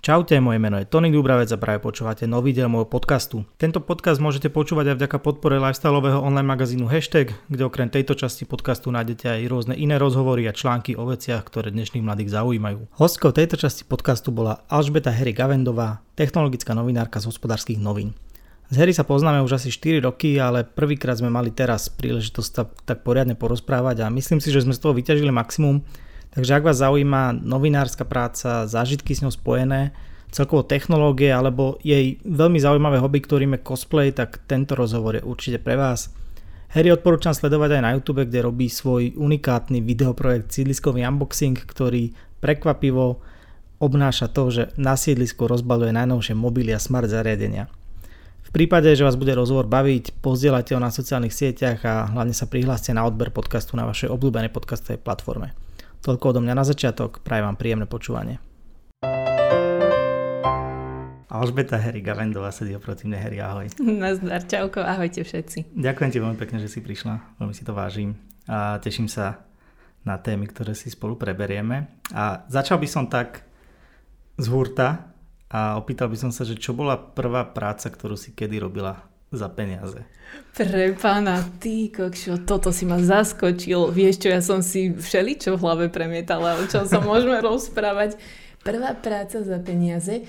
Čaute, moje meno je Tony Dubravec a práve počúvate nový diel môjho podcastu. Tento podcast môžete počúvať aj vďaka podpore lifestyleového online magazínu Hashtag, kde okrem tejto časti podcastu nájdete aj rôzne iné rozhovory a články o veciach, ktoré dnešných mladých zaujímajú. Hostkou tejto časti podcastu bola Alžbeta Harry Gavendová, technologická novinárka z hospodárskych novín. Z Harry sa poznáme už asi 4 roky, ale prvýkrát sme mali teraz príležitosť tak, tak poriadne porozprávať a myslím si, že sme z toho vyťažili maximum, Takže ak vás zaujíma novinárska práca, zážitky s ňou spojené, celkovo technológie alebo jej veľmi zaujímavé hobby, ktorým je cosplay, tak tento rozhovor je určite pre vás. Harry odporúčam sledovať aj na YouTube, kde robí svoj unikátny videoprojekt Sídliskový unboxing, ktorý prekvapivo obnáša to, že na sídlisku rozbaluje najnovšie mobily a smart zariadenia. V prípade, že vás bude rozhovor baviť, pozdieľajte ho na sociálnych sieťach a hlavne sa prihláste na odber podcastu na vašej obľúbenej podcastovej platforme. Toľko odo mňa na začiatok, prajem vám príjemné počúvanie. Alžbeta Heri Gavendová sedí oproti mne. Heri, ahoj. Nazdar, čauko, ahojte všetci. Ďakujem ti veľmi pekne, že si prišla, veľmi si to vážim a teším sa na témy, ktoré si spolu preberieme. A začal by som tak z hurta a opýtal by som sa, že čo bola prvá práca, ktorú si kedy robila za peniaze. Pre pána, ty kokšo, toto si ma zaskočil. Vieš čo, ja som si všeličo v hlave premietala, o čom sa môžeme rozprávať. Prvá práca za peniaze.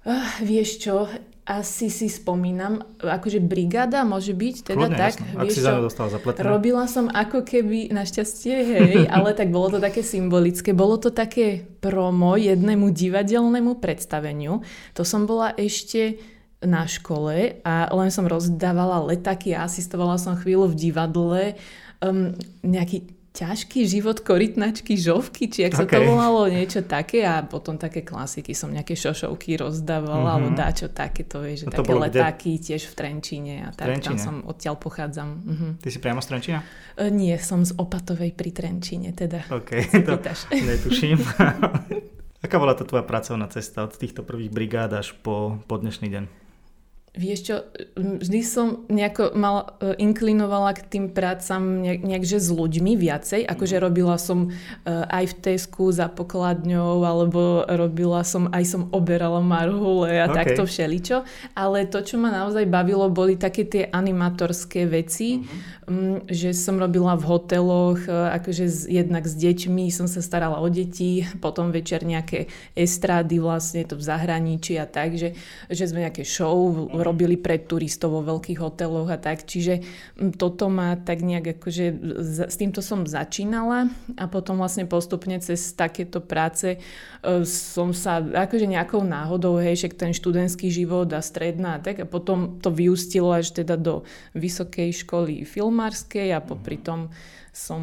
Uh, vieš čo, asi si spomínam, akože brigáda môže byť, teda Kľudne, tak. Jasno. Vieš, Ak si čo, dostala zapletené. Robila som ako keby, našťastie, hej, ale tak bolo to také symbolické. Bolo to také promo jednému divadelnému predstaveniu. To som bola ešte na škole a len som rozdávala letaky a asistovala som chvíľu v divadle. Um, nejaký ťažký život korytnačky žovky, či ak okay. sa to volalo, niečo také a potom také klasiky som nejaké šošovky rozdávala mm-hmm. alebo dáčo také, to že no také letáky kde? tiež v Trenčine a tak, Trenčine. tam som odtiaľ pochádzam. Mm-hmm. Ty si priamo z Trenčina? Uh, nie, som z Opatovej pri Trenčine, teda. OK, to netuším. Aká bola to tvoja pracovná cesta od týchto prvých brigád až po, po dnešný deň? Vieš čo, vždy som nejako mal, e, inklinovala k tým prácam nejak, nejakže s ľuďmi viacej, akože mhm. robila som e, aj v Tesku za pokladňou, alebo robila som, aj som oberala marhule a okay. takto všeličo, ale to, čo ma naozaj bavilo, boli také tie animatorské veci, mm-hmm. že som robila v hoteloch, e, akože jednak s deťmi som sa starala o deti, potom večer nejaké estrády vlastne to v zahraničí a tak, že, že sme nejaké show robili pre turistov vo veľkých hoteloch a tak. Čiže toto ma tak nejak akože, s týmto som začínala a potom vlastne postupne cez takéto práce e, som sa akože nejakou náhodou, hej, však ten študentský život a stredná a tak a potom to vyústilo až teda do vysokej školy filmárskej a popri tom som,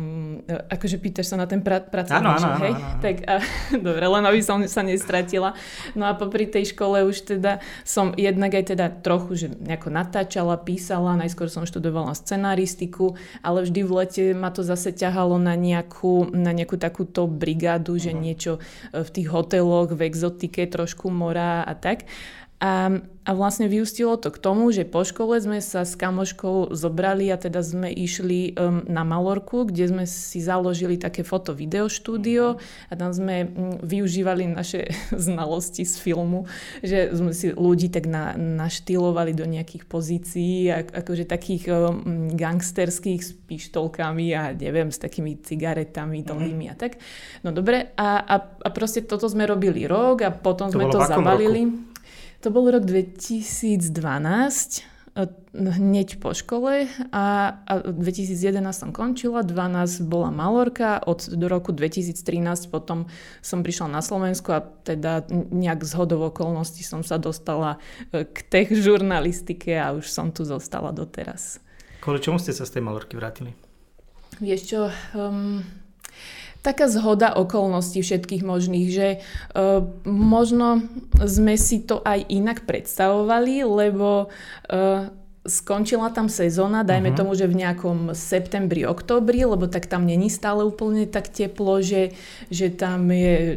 e, akože pýtaš sa na ten pra, pracovný áno, áno, hej? Áno, áno. Tak a, dobre, len aby som sa nestratila. No a popri tej škole už teda som jednak aj teda trochu, že nejako natáčala, písala, najskôr som študovala scenaristiku, ale vždy v lete ma to zase ťahalo na nejakú, na nejakú takúto brigádu, uh-huh. že mhm. niečo e, v tých hoteloch, v exotike, trošku mora a tak. A, a vlastne vyústilo to k tomu, že po škole sme sa s kamoškou zobrali a teda sme išli um, na Malorku, kde sme si založili také foto-video štúdio a tam sme um, využívali naše znalosti z filmu, že sme si ľudí tak na, naštýlovali do nejakých pozícií, akože takých um, gangsterských s pištolkami a neviem, s takými cigaretami dlhými mm. a tak. No dobre, a, a, a proste toto sme robili rok a potom to sme to zabalili. Roku? To bol rok 2012, e, hneď po škole a, a 2011 som končila, 12 bola Malorka, od do roku 2013 potom som prišla na Slovensku a teda nejak z hodov okolností som sa dostala e, k tech žurnalistike a už som tu zostala doteraz. Kvôli čomu ste sa z tej Malorky vrátili? Vieš čo, um, taká zhoda okolností všetkých možných, že uh, možno sme si to aj inak predstavovali, lebo uh, skončila tam sezóna, dajme uh-huh. tomu, že v nejakom septembri, oktobri, lebo tak tam není stále úplne tak teplo, že, že tam je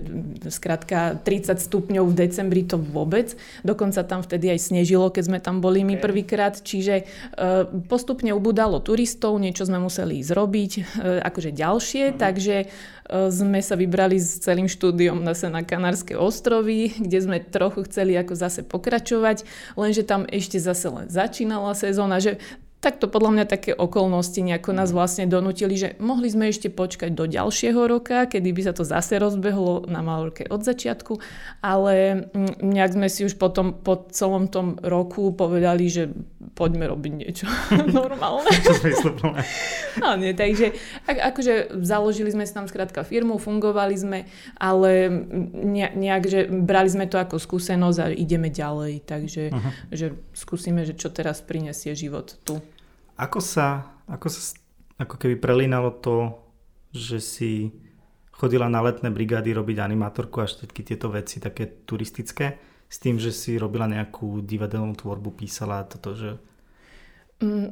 skrátka 30 stupňov v decembri to vôbec. Dokonca tam vtedy aj snežilo, keď sme tam boli my prvýkrát, čiže uh, postupne ubudalo turistov, niečo sme museli ísť robiť, uh, akože ďalšie, uh-huh. takže uh, sme sa vybrali s celým štúdiom zase na Kanárske ostrovy, kde sme trochu chceli ako zase pokračovať, lenže tam ešte zase len začínala sezóna, že takto podľa mňa také okolnosti nejako nás vlastne donútili, že mohli sme ešte počkať do ďalšieho roka, kedy by sa to zase rozbehlo na Malorke od začiatku, ale mm, nejak sme si už potom po celom tom roku povedali, že poďme robiť niečo normálne. no nie, takže akože založili sme si tam skrátka firmu, fungovali sme, ale nejak, že brali sme to ako skúsenosť a ideme ďalej, takže uh-huh. že skúsime, že čo teraz prinesie život tu. Ako sa, ako sa ako keby prelínalo to, že si chodila na letné brigády robiť animátorku a všetky tieto veci také turistické s tým, že si robila nejakú divadelnú tvorbu, písala toto, že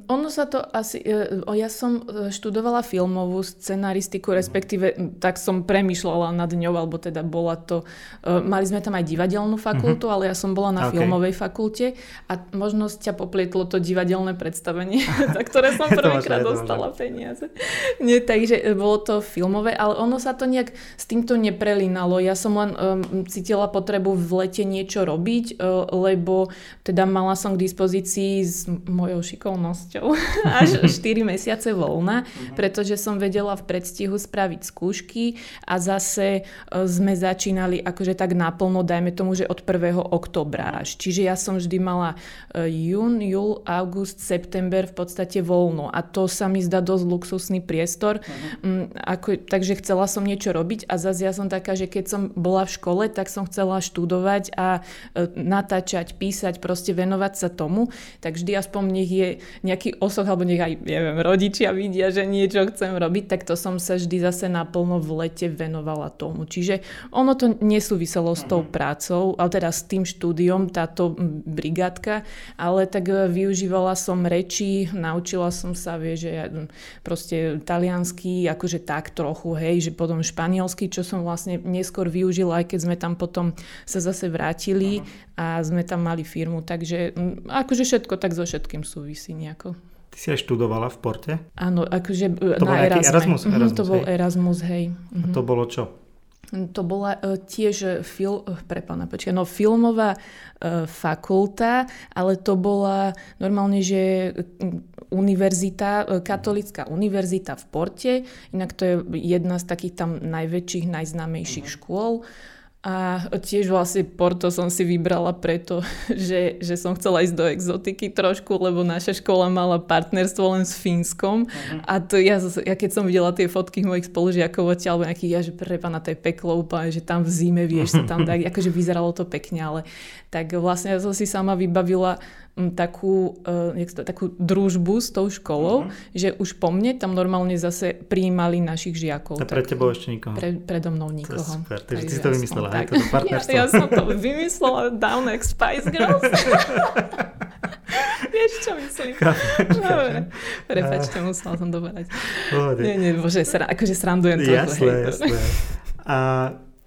ono sa to asi... E, ja som e, študovala filmovú scenaristiku, respektíve tak som premyšľala nad ňou, alebo teda bola to... E, mali sme tam aj divadelnú fakultu, uh-huh. ale ja som bola na okay. filmovej fakulte a možno ťa poplietlo to divadelné predstavenie, za ktoré som prvýkrát dostala peniaze. Nie, takže bolo to filmové, ale ono sa to nejak s týmto neprelínalo. Ja som len um, cítila potrebu v lete niečo robiť, uh, lebo teda mala som k dispozícii s mojou šikou voľnosťou až 4 mesiace voľna, mhm. pretože som vedela v predstihu spraviť skúšky a zase e, sme začínali akože tak naplno, dajme tomu, že od 1. oktobra až. Čiže ja som vždy mala e, jún, júl, august, september v podstate voľno a to sa mi zdá dosť luxusný priestor. Uh-huh. Ako, takže chcela som niečo robiť a zase ja som taká, že keď som bola v škole, tak som chcela študovať a e, natáčať, písať, proste venovať sa tomu, tak vždy aspoň nech je nejaký osoch, alebo nech aj neviem, rodičia vidia, že niečo chcem robiť, tak to som sa vždy zase naplno v lete venovala tomu. Čiže ono to nesúviselo s tou mhm. prácou, ale teda s tým štúdiom, táto brigádka, ale tak e, využívala som reči, naučila som sa, vie, že ja proste taliansky, akože tak trochu, hej, že potom španielsky, čo som vlastne neskôr využila, aj keď sme tam potom sa zase vrátili a sme tam mali firmu, takže akože všetko tak so všetkým súvisí nejako. Ty si aj študovala v Porte? Áno, akože to na bol Erasme. Erasmus, mhm, Erasmus, to bol hej. Erasmus, hej. A to bolo čo? To bola uh, tiež fil, uh, prepána, počkaj, no filmová uh, fakulta, ale to bola normálne, že univerzita, uh, katolická univerzita v Porte, inak to je jedna z takých tam najväčších, najznámejších uh-huh. škôl. A tiež vlastne Porto som si vybrala preto, že, že som chcela ísť do exotiky trošku, lebo naša škola mala partnerstvo len s Fínskom. Uh-huh. A to ja, ja keď som videla tie fotky mojich spolužiakov odtiaľ, alebo nejakých, ja že prepána, to je peklo úplne, že tam v zime vieš sa tam dať, akože vyzeralo to pekne, ale tak vlastne ja som si sama vybavila takú, uh, to, takú družbu s tou školou, uh-huh. že už po mne tam normálne zase prijímali našich žiakov. A pre tebou ešte nikoho? Pre, predo mnou nikoho. To je super, takže ty si to vymyslela, hej, toto partnerstvo. Ja, ja som to vymyslela, Down X Spice Girls. Vieš, čo myslím? Dobre. Prepačte, musela som doberať. Nie, nie, bože, sra, akože srandujem trochu. Jasné, jasné. A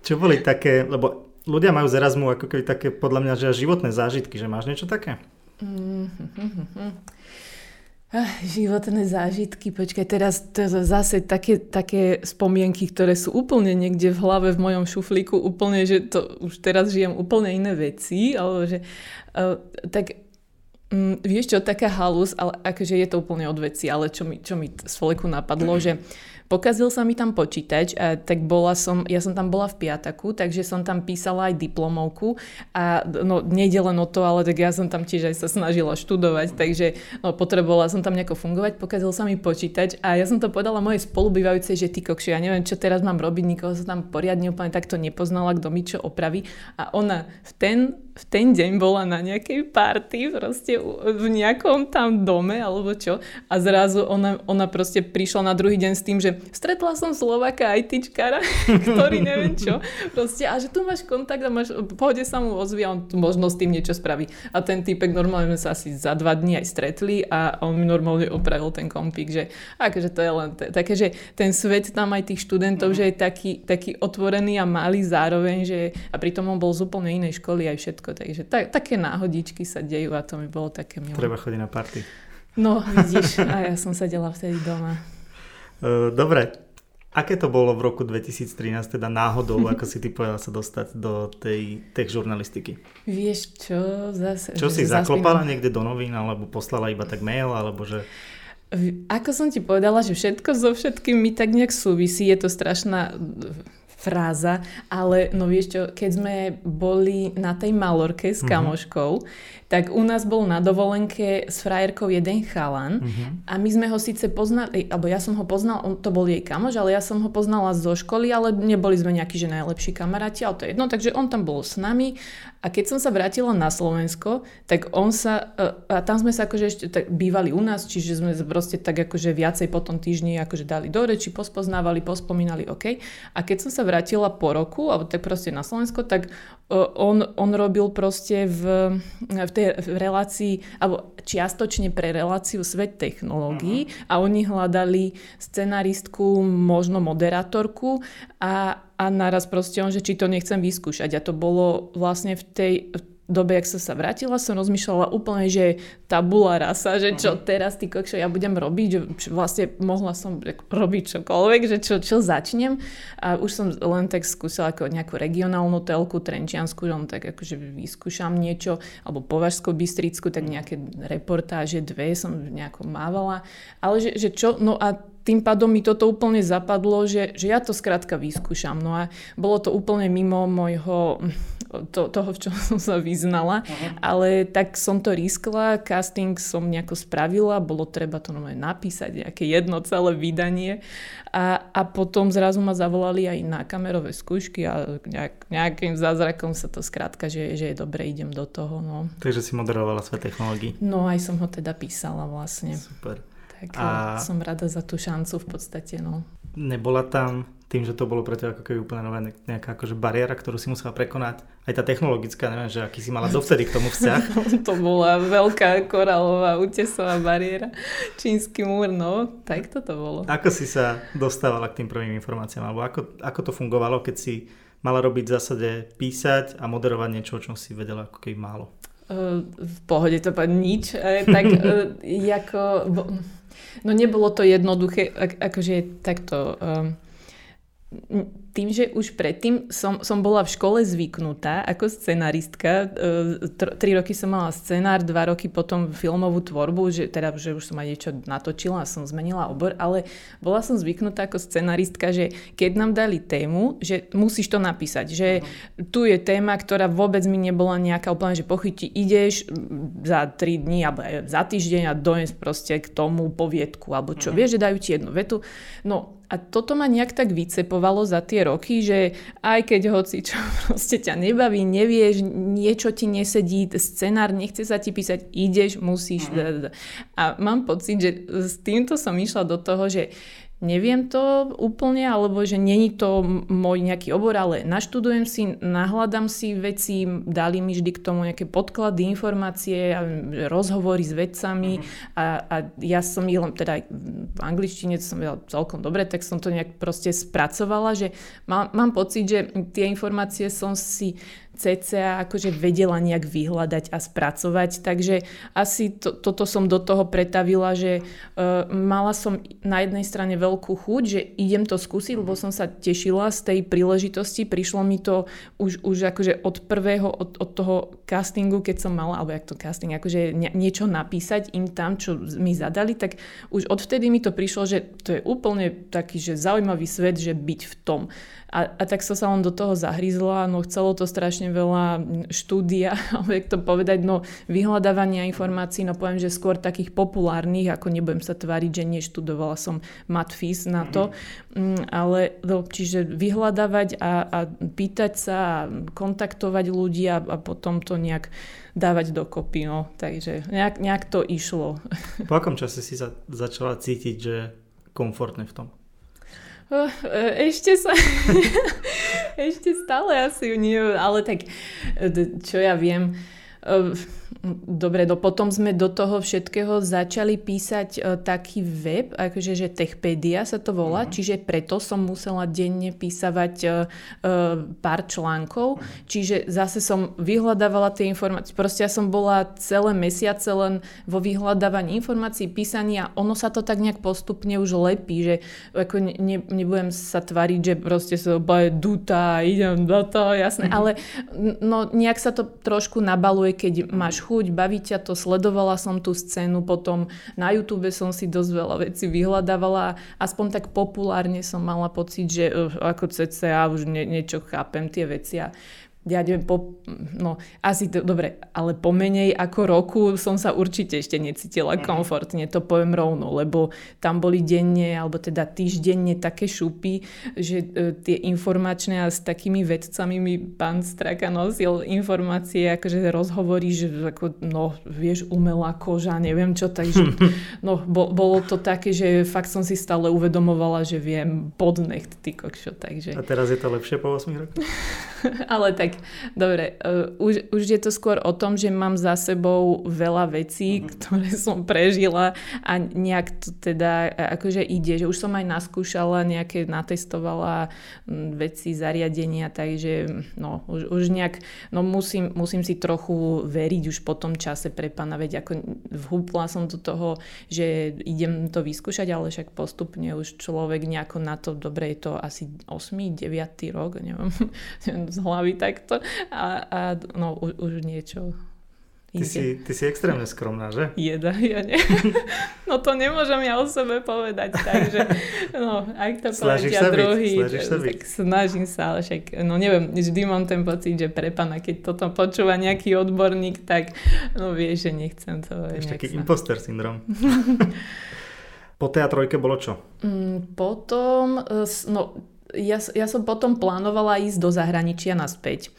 čo boli také, lebo ľudia majú z Erasmu ako keby také, podľa mňa, že životné zážitky, že máš niečo také? Mm-hmm. Ah, životné zážitky, počkaj, teraz to zase také, také spomienky, ktoré sú úplne niekde v hlave v mojom šuflíku, úplne, že to už teraz žijem úplne iné veci, alebo že uh, tak um, vieš čo, taká halus, ale akože je to úplne od veci, ale čo mi, čo mi z fleku napadlo, že Pokazil sa mi tam počítač, a tak bola som, ja som tam bola v piataku, takže som tam písala aj diplomovku. A no nejde len o to, ale tak ja som tam tiež aj sa snažila študovať, takže no, potrebovala som tam nejako fungovať, pokazil sa mi počítač a ja som to povedala mojej spolubývajúcej, že ty kokši, ja neviem, čo teraz mám robiť, nikoho sa tam poriadne úplne takto nepoznala, kto mi čo opraví. A ona v ten v ten deň bola na nejakej party proste v nejakom tam dome alebo čo. A zrazu ona, ona proste prišla na druhý deň s tým, že stretla som Slovaka ITčkára, ktorý neviem čo, proste, a že tu máš kontakt a máš, pohode sa mu ozvie a on možno s tým niečo spraví. A ten typek normálne sa asi za dva dní aj stretli a on mi normálne opravil ten kompík, že akože to je len t- také, že ten svet tam aj tých študentov, mm. že je taký, taký otvorený a malý zároveň, že a pritom on bol z úplne inej školy aj všetko, takže tak, také náhodičky sa dejú a to mi bolo také milé. Treba chodiť na party. No, vidíš, a ja som sedela vtedy doma. Uh, dobre, aké to bolo v roku 2013, teda náhodou, ako si ty povedala sa dostať do tej tech žurnalistiky? Vieš čo, zase... Čo si zaklopala niekde do novín, alebo poslala iba tak mail, alebo že... Ako som ti povedala, že všetko so všetkým mi tak nejak súvisí, je to strašná fráza, ale no vieš čo, keď sme boli na tej Malorke s mhm. kamoškou, uh-huh tak u nás bol na dovolenke s frajerkou jeden chalan uh-huh. a my sme ho síce poznali, alebo ja som ho poznal, on to bol jej kamož, ale ja som ho poznala zo školy, ale neboli sme nejakí, že najlepší kamaráti, ale to je jedno, takže on tam bol s nami a keď som sa vrátila na Slovensko, tak on sa, e, a tam sme sa akože ešte tak bývali u nás, čiže sme proste tak akože viacej po tom týždni akože dali do reči, pospoznávali, pospomínali, OK. A keď som sa vrátila po roku, alebo tak proste na Slovensko, tak on, on robil proste v, v tej relácii, alebo čiastočne pre reláciu Svet technológií uh-huh. a oni hľadali scenaristku, možno moderátorku a, a naraz proste on, že či to nechcem vyskúšať. A to bolo vlastne v tej, dobe, jak som sa vrátila, som rozmýšľala úplne, že tabula rasa, že čo uh-huh. teraz ty kokšo ja budem robiť, že vlastne mohla som robiť čokoľvek, že čo, čo začnem. A už som len tak skúsila ako nejakú regionálnu telku, trenčiansku, že len tak akože vyskúšam niečo, alebo považskú bystrickú, tak mhm. nejaké reportáže, dve som nejako mávala. Ale že, že čo, no a tým pádom mi toto úplne zapadlo, že, že ja to skrátka vyskúšam. No a bolo to úplne mimo môjho, to, toho, v čom som sa vyznala, uh-huh. ale tak som to riskla, casting som nejako spravila, bolo treba to nové napísať, nejaké jedno celé vydanie a, a potom zrazu ma zavolali aj na kamerové skúšky a nejak, nejakým zázrakom sa to skrátka, že, že je dobre, idem do toho. No. Takže si moderovala svet technológií. No aj som ho teda písala vlastne. Super. Tak a som rada za tú šancu v podstate. No. Nebola tam tým, že to bolo pre teba ako keby úplne nová nejaká akože bariéra, ktorú si musela prekonať. Aj tá technologická, neviem, že aký si mala dovtedy k tomu vzťah. to bola veľká koralová útesová bariéra. Čínsky múr, no, tak toto bolo. Ako si sa dostávala k tým prvým informáciám? Alebo ako, ako to fungovalo, keď si mala robiť v zásade písať a moderovať niečo, o čom si vedela ako keby málo? v pohode to povedať nič. E, tak e, ako No nebolo to jednoduché, akože takto... Um, tým, že už predtým som, som bola v škole zvyknutá ako scenaristka. E, tri roky som mala scenár, dva roky potom filmovú tvorbu, že, teda, že už som aj niečo natočila a som zmenila obor, ale bola som zvyknutá ako scenaristka, že keď nám dali tému, že musíš to napísať, že tu je téma, ktorá vôbec mi nebola nejaká úplne, že pochytí, ideš za tri dní alebo za týždeň a dones proste k tomu poviedku, alebo čo, uh-huh. vieš, že dajú ti jednu vetu. No a toto ma nejak tak vycepovalo za tie roky, že aj keď hoci čo proste ťa nebaví, nevieš, niečo ti nesedí, scenár nechce sa ti písať, ideš, musíš. Mm. A mám pocit, že s týmto som išla do toho, že neviem to úplne, alebo že není to môj nejaký obor, ale naštudujem si, nahľadám si veci, dali mi vždy k tomu nejaké podklady, informácie, rozhovory s vedcami mm-hmm. a, a ja som ich len, teda v angličtine som vedela celkom dobre, tak som to nejak proste spracovala, že mám, mám pocit, že tie informácie som si cca akože vedela nejak vyhľadať a spracovať. Takže asi to, toto som do toho pretavila, že uh, mala som na jednej strane veľkú chuť, že idem to skúsiť, lebo som sa tešila z tej príležitosti. Prišlo mi to už, už akože od prvého, od, od toho castingu, keď som mala, alebo jak to casting, akože niečo napísať im tam, čo mi zadali, tak už odvtedy mi to prišlo, že to je úplne taký, že zaujímavý svet, že byť v tom. A, a tak som sa len do toho zahryzla, no chcelo to strašne veľa štúdia, alebo jak to povedať, no vyhľadávania informácií, no poviem, že skôr takých populárnych, ako nebudem sa tváriť, že neštudovala som matfis na to, mm, ale no, čiže vyhľadávať a, a pýtať sa a kontaktovať ľudí a, a potom to nejak dávať dokopy, no. Takže nejak, nejak to išlo. Po akom čase si sa začala cítiť, že komfortne v tom? Uh, ešte sa... ešte stále asi nie, ale tak čo ja viem... Dobre, no potom sme do toho všetkého začali písať uh, taký web, akože že Techpedia sa to volá, mm. čiže preto som musela denne písavať uh, uh, pár článkov, čiže zase som vyhľadávala tie informácie. Proste ja som bola celé mesiace len vo vyhľadávaní informácií, písaní a ono sa to tak nejak postupne už lepí, že ako ne, nebudem sa tvariť, že proste sa obaje dutá, idem do toho, jasné, mm. ale no nejak sa to trošku nabaluje, keď máš chuť, baví ťa to, sledovala som tú scénu, potom na YouTube som si dosť veľa vecí vyhľadávala, aspoň tak populárne som mala pocit, že uh, ako CCA už nie, niečo chápem tie veci a ja neviem, po, no asi to, dobre, ale po menej ako roku som sa určite ešte necítila mm. komfortne, to poviem rovno, lebo tam boli denne, alebo teda týždenne také šupy, že e, tie informačné a s takými vedcami mi pán Straka nosil informácie, akože rozhovorí, že ako, no, vieš, umelá koža, neviem čo, takže no, bo, bolo to také, že fakt som si stále uvedomovala, že viem podnecht, ty kokšo, takže. A teraz je to lepšie po 8 rokoch? ale tak tak, dobre, uh, už, už je to skôr o tom, že mám za sebou veľa vecí, uh-huh. ktoré som prežila a nejak to teda akože ide, že už som aj naskúšala, nejaké natestovala veci, zariadenia, takže no, už, už nejak, no musím, musím si trochu veriť už po tom čase pre pána, veď ako vhúpla som do toho, že idem to vyskúšať, ale však postupne už človek nejako na to, dobre je to asi 8. 9. rok, neviem, z hlavy tak takto a, a no už, už niečo Ty si, ty si extrémne skromná, že? Jeda, ja nie. No to nemôžem ja o sebe povedať, takže no, ak to povedia druhý, sa tak snažím sa, ale však, no neviem, vždy mám ten pocit, že pre pána, keď toto počúva nejaký odborník, tak no vieš, že nechcem to. Ešte taký imposter syndrom. po teatrojke bolo čo? Mm, potom, e, no ja, ja som potom plánovala ísť do zahraničia naspäť.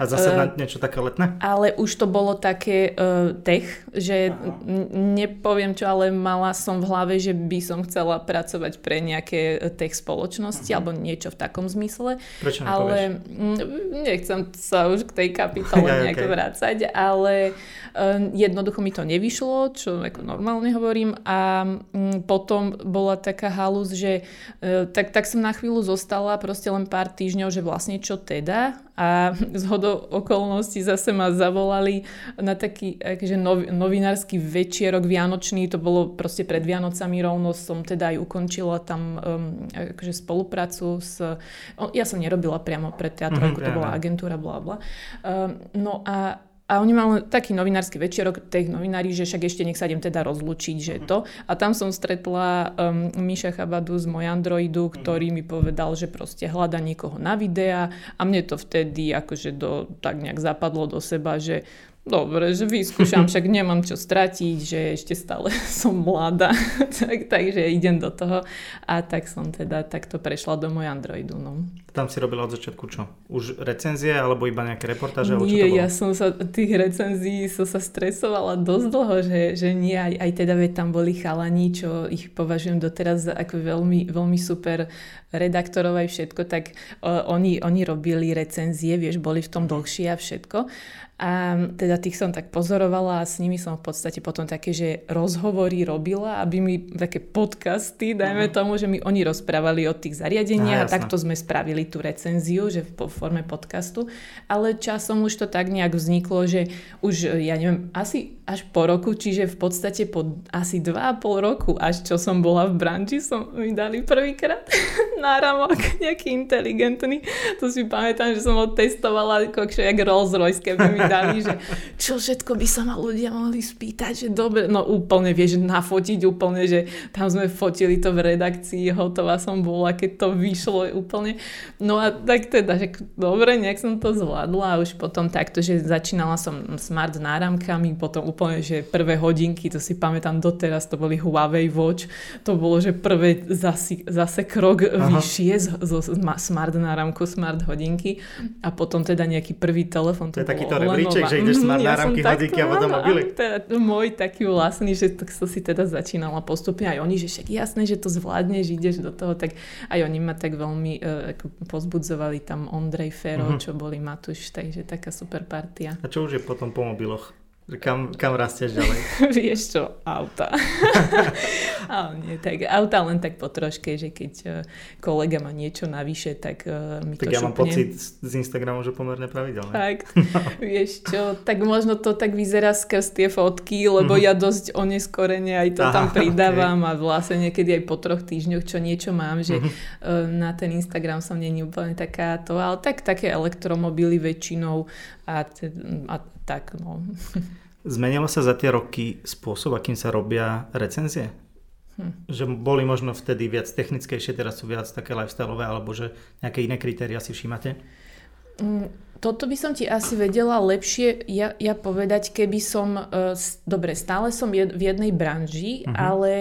A zase uh, niečo také letné? Ale už to bolo také uh, tech, že n- nepoviem čo, ale mala som v hlave, že by som chcela pracovať pre nejaké tech spoločnosti uh-huh. alebo niečo v takom zmysle. Prečo Ale m- nechcem sa už k tej kapitole ja, nejak okay. vrácať, ale uh, jednoducho mi to nevyšlo, čo ako normálne hovorím a m- potom bola taká halus, že uh, tak, tak som na chvíľu zostala proste len pár týždňov, že vlastne čo teda a z okolností zase ma zavolali na taký nov, novinársky večierok vianočný, to bolo proste pred Vianocami rovno, som teda aj ukončila tam um, akože spoluprácu s... Ja som nerobila priamo pre teatro, mm-hmm, ako to bola agentúra, bla bla. Um, no a a oni mali taký novinársky večerok, tých novinári, že však ešte nech sa idem teda rozlučiť, že to. A tam som stretla um, Miša Chabadu z môj Androidu, ktorý mi povedal, že proste hľada niekoho na videa. A mne to vtedy akože do, tak nejak zapadlo do seba, že Dobre, že vyskúšam, však nemám čo stratiť, že ešte stále som mladá, tak, takže idem do toho. A tak som teda takto prešla do môj Androidu. No. Tam si robila od začiatku čo? Už recenzie alebo iba nejaké reportáže? Nie, ja som sa, tých recenzií som sa stresovala dosť dlho, že, že nie, aj, aj teda veď tam boli chalani, čo ich považujem doteraz za ako veľmi, veľmi super redaktorov aj všetko, tak uh, oni, oni robili recenzie, vieš, boli v tom dlhšie a všetko. A teda tých som tak pozorovala a s nimi som v podstate potom také, že rozhovory robila, aby mi také podcasty, dajme uh-huh. tomu, že mi oni rozprávali o tých zariadeniach a, a takto sme spravili tú recenziu, že po forme podcastu. Ale časom už to tak nejak vzniklo, že už, ja neviem, asi až po roku, čiže v podstate po asi dva a pol roku, až čo som bola v branži, som mi dali prvýkrát náramok nejaký inteligentný. To si pamätám, že som ho testovala ako jak Rolls Royce, keby mi dali, že čo všetko by sa ma ľudia mohli spýtať, že dobre, no úplne vieš, nafotiť úplne, že tam sme fotili to v redakcii, hotová som bola, keď to vyšlo úplne. No a tak teda, že dobre, nejak som to zvládla a už potom takto, že začínala som smart náramkami, potom úplne, že prvé hodinky, to si pamätám doteraz, to boli Huawei Watch, to bolo, že prvé zase, zase krok Aha. vyššie zo, smart náramku, smart hodinky a potom teda nejaký prvý telefon, to, to je bolo triček, že ideš mať náramky, hodíky a potom mobily. Teda, môj taký vlastný, že tak som si teda začínala postupne aj oni, že však jasné, že to zvládneš, ideš do toho, tak aj oni ma tak veľmi uh, pozbudzovali tam Ondrej Fero, uh-huh. čo boli Matuš, takže taká super partia. A čo už je potom po mobiloch? Kam, kam rastieš ďalej? Vieš čo, auta. Ale nie, tak auta len tak po troške, že keď e, kolega má niečo navyše, tak uh, mi tak to ja šupne. mám pocit z Instagramu, že pomerne pravidelne. Tak, vieš čo, tak možno to tak vyzerá skrz tie fotky, lebo mm-hmm. ja dosť oneskorene aj to Aha, tam pridávam okay. a vlastne niekedy aj po troch týždňoch, čo niečo mám, že mm-hmm. na ten Instagram som není úplne takáto, ale tak také elektromobily väčšinou a, a tak no. Zmenilo sa za tie roky spôsob, akým sa robia recenzie? Hm. Že boli možno vtedy viac technickejšie, teraz sú viac také lifestyleové, alebo že nejaké iné kritéria si všímate? Mm, toto by som ti asi vedela lepšie ja, ja povedať, keby som, uh, dobre, stále som jed, v jednej branži, uh-huh. ale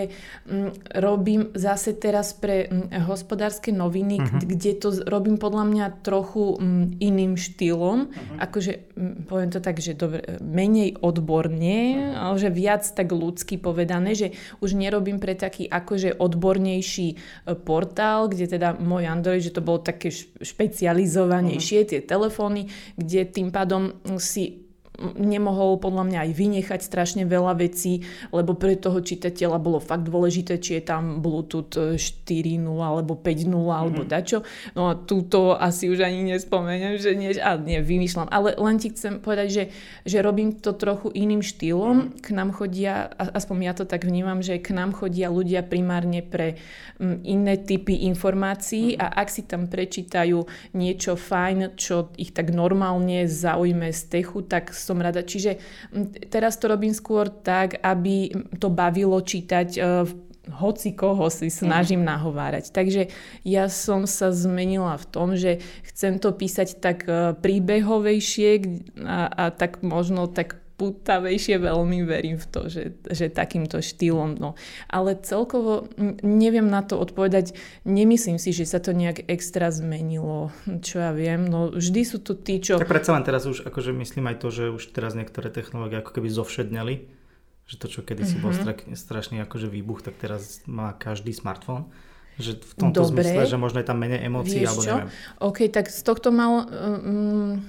um, robím zase teraz pre um, hospodárske noviny, uh-huh. kde to robím podľa mňa trochu um, iným štýlom, uh-huh. akože um, poviem to tak, že dobre, menej odborne, uh-huh. ale že viac tak ľudsky povedané, že už nerobím pre taký akože odbornejší uh, portál, kde teda môj Android, že to bolo také špecializovanejšie, uh-huh. tie telefóny, kde tým pádom si nemohol podľa mňa aj vynechať strašne veľa vecí, lebo pre toho čitateľa bolo fakt dôležité, či je tam Bluetooth 4.0 alebo 5.0 mm-hmm. alebo mhm. dačo. No a túto asi už ani nespomeniem, že nie, a nie, vymýšľam. Ale len ti chcem povedať, že, že robím to trochu iným štýlom. Mm-hmm. K nám chodia, aspoň ja to tak vnímam, že k nám chodia ľudia primárne pre m, iné typy informácií mm-hmm. a ak si tam prečítajú niečo fajn, čo ich tak normálne zaujme z techu, tak som rada. Čiže teraz to robím skôr tak, aby to bavilo čítať e, hoci koho si snažím mhm. nahovárať. Takže ja som sa zmenila v tom, že chcem to písať tak e, príbehovejšie a, a tak možno tak putavejšie, veľmi verím v to, že, že takýmto štýlom. No. Ale celkovo neviem na to odpovedať. Nemyslím si, že sa to nejak extra zmenilo, čo ja viem. No, vždy sú tu tí, čo... Tak predsa len teraz už akože myslím aj to, že už teraz niektoré technológie ako keby zovšedneli. Že to, čo kedysi mm-hmm. bol strašný akože výbuch, tak teraz má každý smartfón. Že v tomto Dobre. zmysle, že možno je tam menej emócií, alebo čo? neviem. OK, tak z tohto mal, um,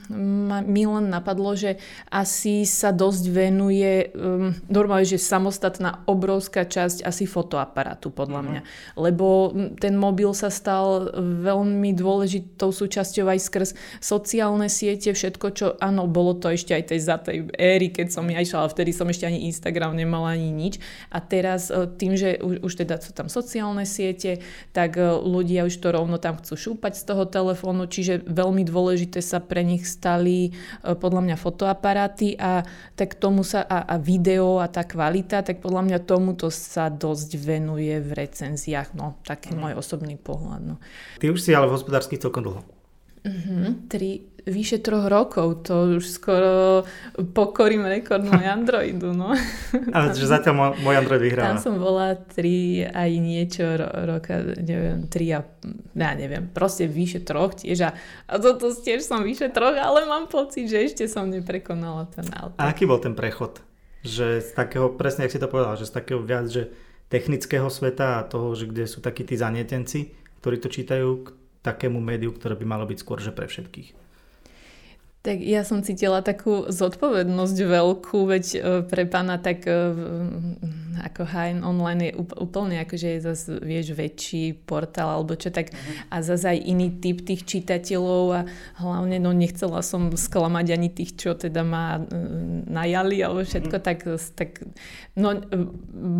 mi len napadlo, že asi sa dosť venuje, um, normálne, že samostatná obrovská časť asi fotoaparátu, podľa uh-huh. mňa. Lebo ten mobil sa stal veľmi dôležitou súčasťou aj skrz sociálne siete, všetko, čo, áno, bolo to ešte aj tej za tej éry, keď som ja išla, ale vtedy som ešte ani Instagram nemala ani nič. A teraz e, tým, že už, už teda sú tam sociálne siete, tak e, ľudia už to rovno tam chcú šúpať z toho telefónu, čiže veľmi dôležité sa pre nich stali e, podľa mňa fotoaparáty a tak tomu sa a, a video a tá kvalita, tak podľa mňa tomuto sa dosť venuje v recenziách, no taký mm. môj osobný pohľad. No. Ty už si ale v hospodársky celkom dlho. Uh-huh, tri, vyše troch rokov, to už skoro pokorím rekord môj Androidu, no. Ale že zatiaľ môj Android vyhráva. Tam som bola tri aj niečo ro- roka, neviem, tri a, ja neviem, proste vyše troch tiež a, a toto tiež som vyše troch, ale mám pocit, že ešte som neprekonala ten auto. A aký bol ten prechod? Že z takého, presne ak si to povedal, že z takého viac, že technického sveta a toho, že kde sú takí tí zanietenci, ktorí to čítajú, takému médiu, ktoré by malo byť skôr že pre všetkých. Tak ja som cítila takú zodpovednosť veľkú, veď e, pre pána tak e, ako HN Online je úplne akože je zase, vieš, väčší portál alebo čo tak a zase aj iný typ tých čitateľov a hlavne no nechcela som sklamať ani tých, čo teda ma e, najali alebo všetko, uh-huh. tak, tak no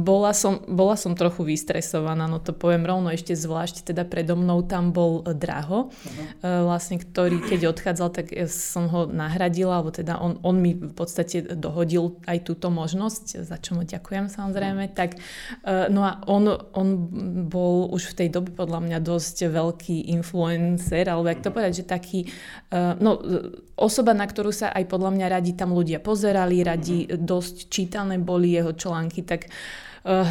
bola som, bola som trochu vystresovaná, no to poviem rovno ešte zvlášť, teda predo mnou tam bol Draho, uh-huh. vlastne, ktorý keď odchádzal, tak som ho nahradila, alebo teda on, on mi v podstate dohodil aj túto možnosť, za čo mu ďakujem samozrejme. Tak, e, no a on, on bol už v tej dobe podľa mňa dosť veľký influencer, alebo jak to povedať, že taký, e, no osoba, na ktorú sa aj podľa mňa radi tam ľudia pozerali, radi dosť čítané boli jeho články, tak Uh,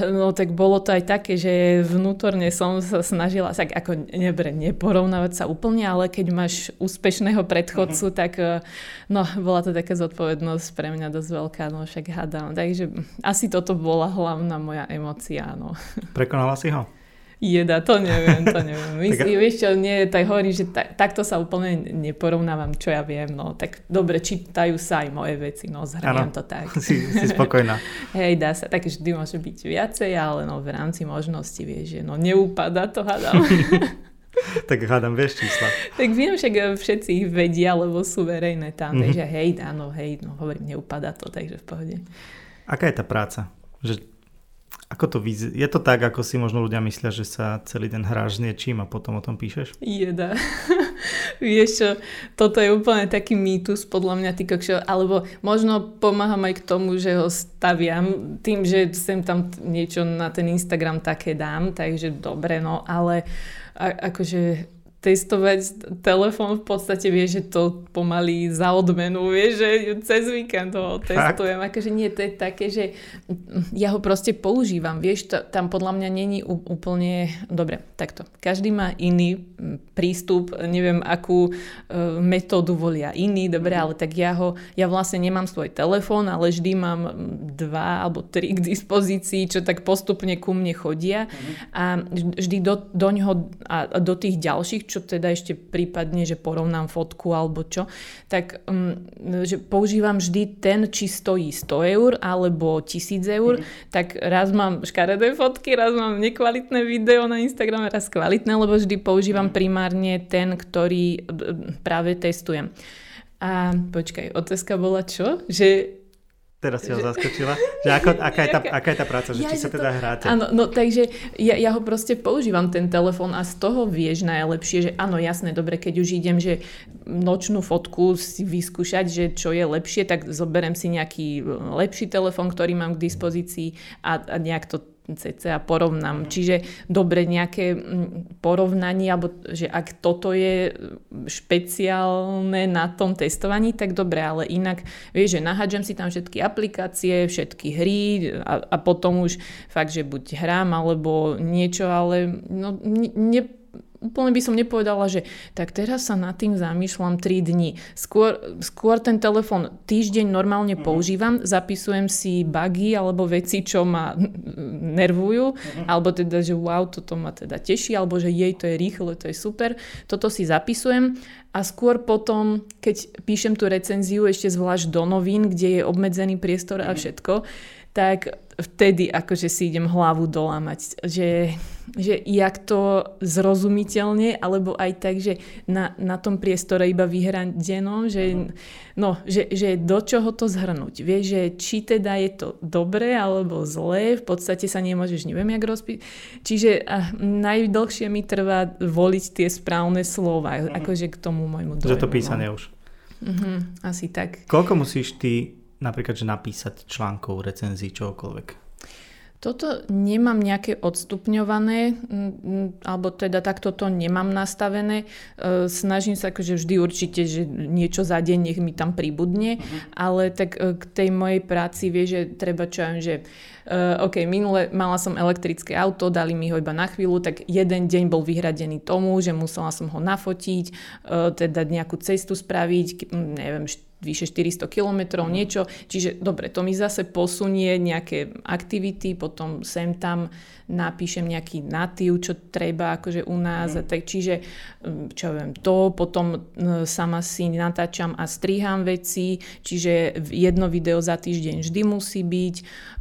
no tak bolo to aj také, že vnútorne som sa snažila, tak ako nebre, neporovnávať sa úplne, ale keď máš úspešného predchodcu, uh-huh. tak uh, no, bola to taká zodpovednosť pre mňa dosť veľká, no však hádam. Takže asi toto bola hlavná moja emocia, no. Prekonala si ho? Jeda, to neviem, to neviem. My tak... vieš čo, nie, tak hovorím, že ta, takto sa úplne neporovnávam, čo ja viem, no. Tak dobre, čítajú sa aj moje veci, no, zhrňam to tak. Si, si spokojná. Hej, dá sa, tak vždy môže byť viacej, ale no v rámci možnosti, vieš, že no neúpada to, hádam. tak hádam, vieš čísla. tak viem, však všetci ich vedia, lebo sú verejné tam, mm-hmm. takže hej, áno, hej, no hovorím, neúpada to, takže v pohode. Aká je tá práca? Že ako to vyz... Je to tak, ako si možno ľudia myslia, že sa celý deň hráš s niečím a potom o tom píšeš? Jeda. Vieš čo, toto je úplne taký mýtus podľa mňa, ty kokšo, alebo možno pomáham aj k tomu, že ho staviam tým, že sem tam niečo na ten Instagram také dám, takže dobre, no, ale a, akože testovať telefón v podstate vie, že to pomaly za odmenu, vie, že cez víkend ho testujem. Fakt? Akože nie, to je také, že ja ho proste používam, vieš, to, tam podľa mňa není úplne, dobre, takto. Každý má iný prístup, neviem, akú e, metódu volia iný, dobre, mm. ale tak ja ho, ja vlastne nemám svoj telefón, ale vždy mám dva alebo tri k dispozícii, čo tak postupne ku mne chodia mm. a vždy do, do ňoho a do tých ďalších čo teda ešte prípadne, že porovnám fotku alebo čo, tak um, že používam vždy ten, či stojí 100 eur alebo 1000 eur, mm. tak raz mám škaredé fotky, raz mám nekvalitné video na Instagrame, raz kvalitné, lebo vždy používam mm. primárne ten, ktorý práve testujem. A počkaj, otázka bola čo? Že Teraz si ho zaskočila. Že ako, aká, je tá, aká je tá práca, že ja, či sa teda hráte? Áno, no takže ja, ja ho proste používam ten telefón a z toho vieš najlepšie, že áno, jasné, dobre, keď už idem, že nočnú fotku si vyskúšať, že čo je lepšie, tak zoberiem si nejaký lepší telefón, ktorý mám k dispozícii a, a nejak to cca porovnám. Mm. Čiže dobre nejaké porovnanie, alebo že ak toto je špeciálne na tom testovaní, tak dobre, ale inak vieš, že nahádžem si tam všetky aplikácie, všetky hry a, a potom už fakt, že buď hrám alebo niečo, ale no, ne, úplne by som nepovedala, že tak teraz sa nad tým zamýšľam 3 dní. Skôr, skôr ten telefon týždeň normálne mm-hmm. používam, zapisujem si bugy alebo veci, čo ma nervujú, mm-hmm. alebo teda, že wow, toto ma teda teší, alebo že jej, to je rýchle, to je super. Toto si zapisujem a skôr potom, keď píšem tú recenziu ešte zvlášť do novín, kde je obmedzený priestor a mhm. všetko, tak vtedy akože si idem hlavu dolámať, že, že jak to zrozumiteľne, alebo aj tak, že na, na tom priestore iba vyhradenom, že, no, že, že do čoho to zhrnúť. Vieš, že či teda je to dobré alebo zlé, v podstate sa nemôžeš neviem jak rozpiť. Čiže a, najdlhšie mi trvá voliť tie správne slova, uh-huh. akože k tomu môjmu dojmu. Že to písanie no. už. Uh-huh, asi tak. Koľko musíš ty napríklad, že napísať článkov, recenzií, čokoľvek? Toto nemám nejaké odstupňované, alebo teda takto to nemám nastavené. E, snažím sa akože vždy určite, že niečo za deň nech mi tam pribudne, uh-huh. ale tak e, k tej mojej práci vie, že treba čo viem, že uh, OK, minule mala som elektrické auto, dali mi ho iba na chvíľu, tak jeden deň bol vyhradený tomu, že musela som ho nafotiť, teda nejakú cestu spraviť, neviem, vyše 400 kilometrov, mm. niečo. Čiže dobre, to mi zase posunie nejaké aktivity, potom sem tam napíšem nejaký natív, čo treba akože u nás. Mm. Tak, čiže mm, čo viem, to, potom sama si natáčam a striham veci, čiže jedno video za týždeň vždy musí byť.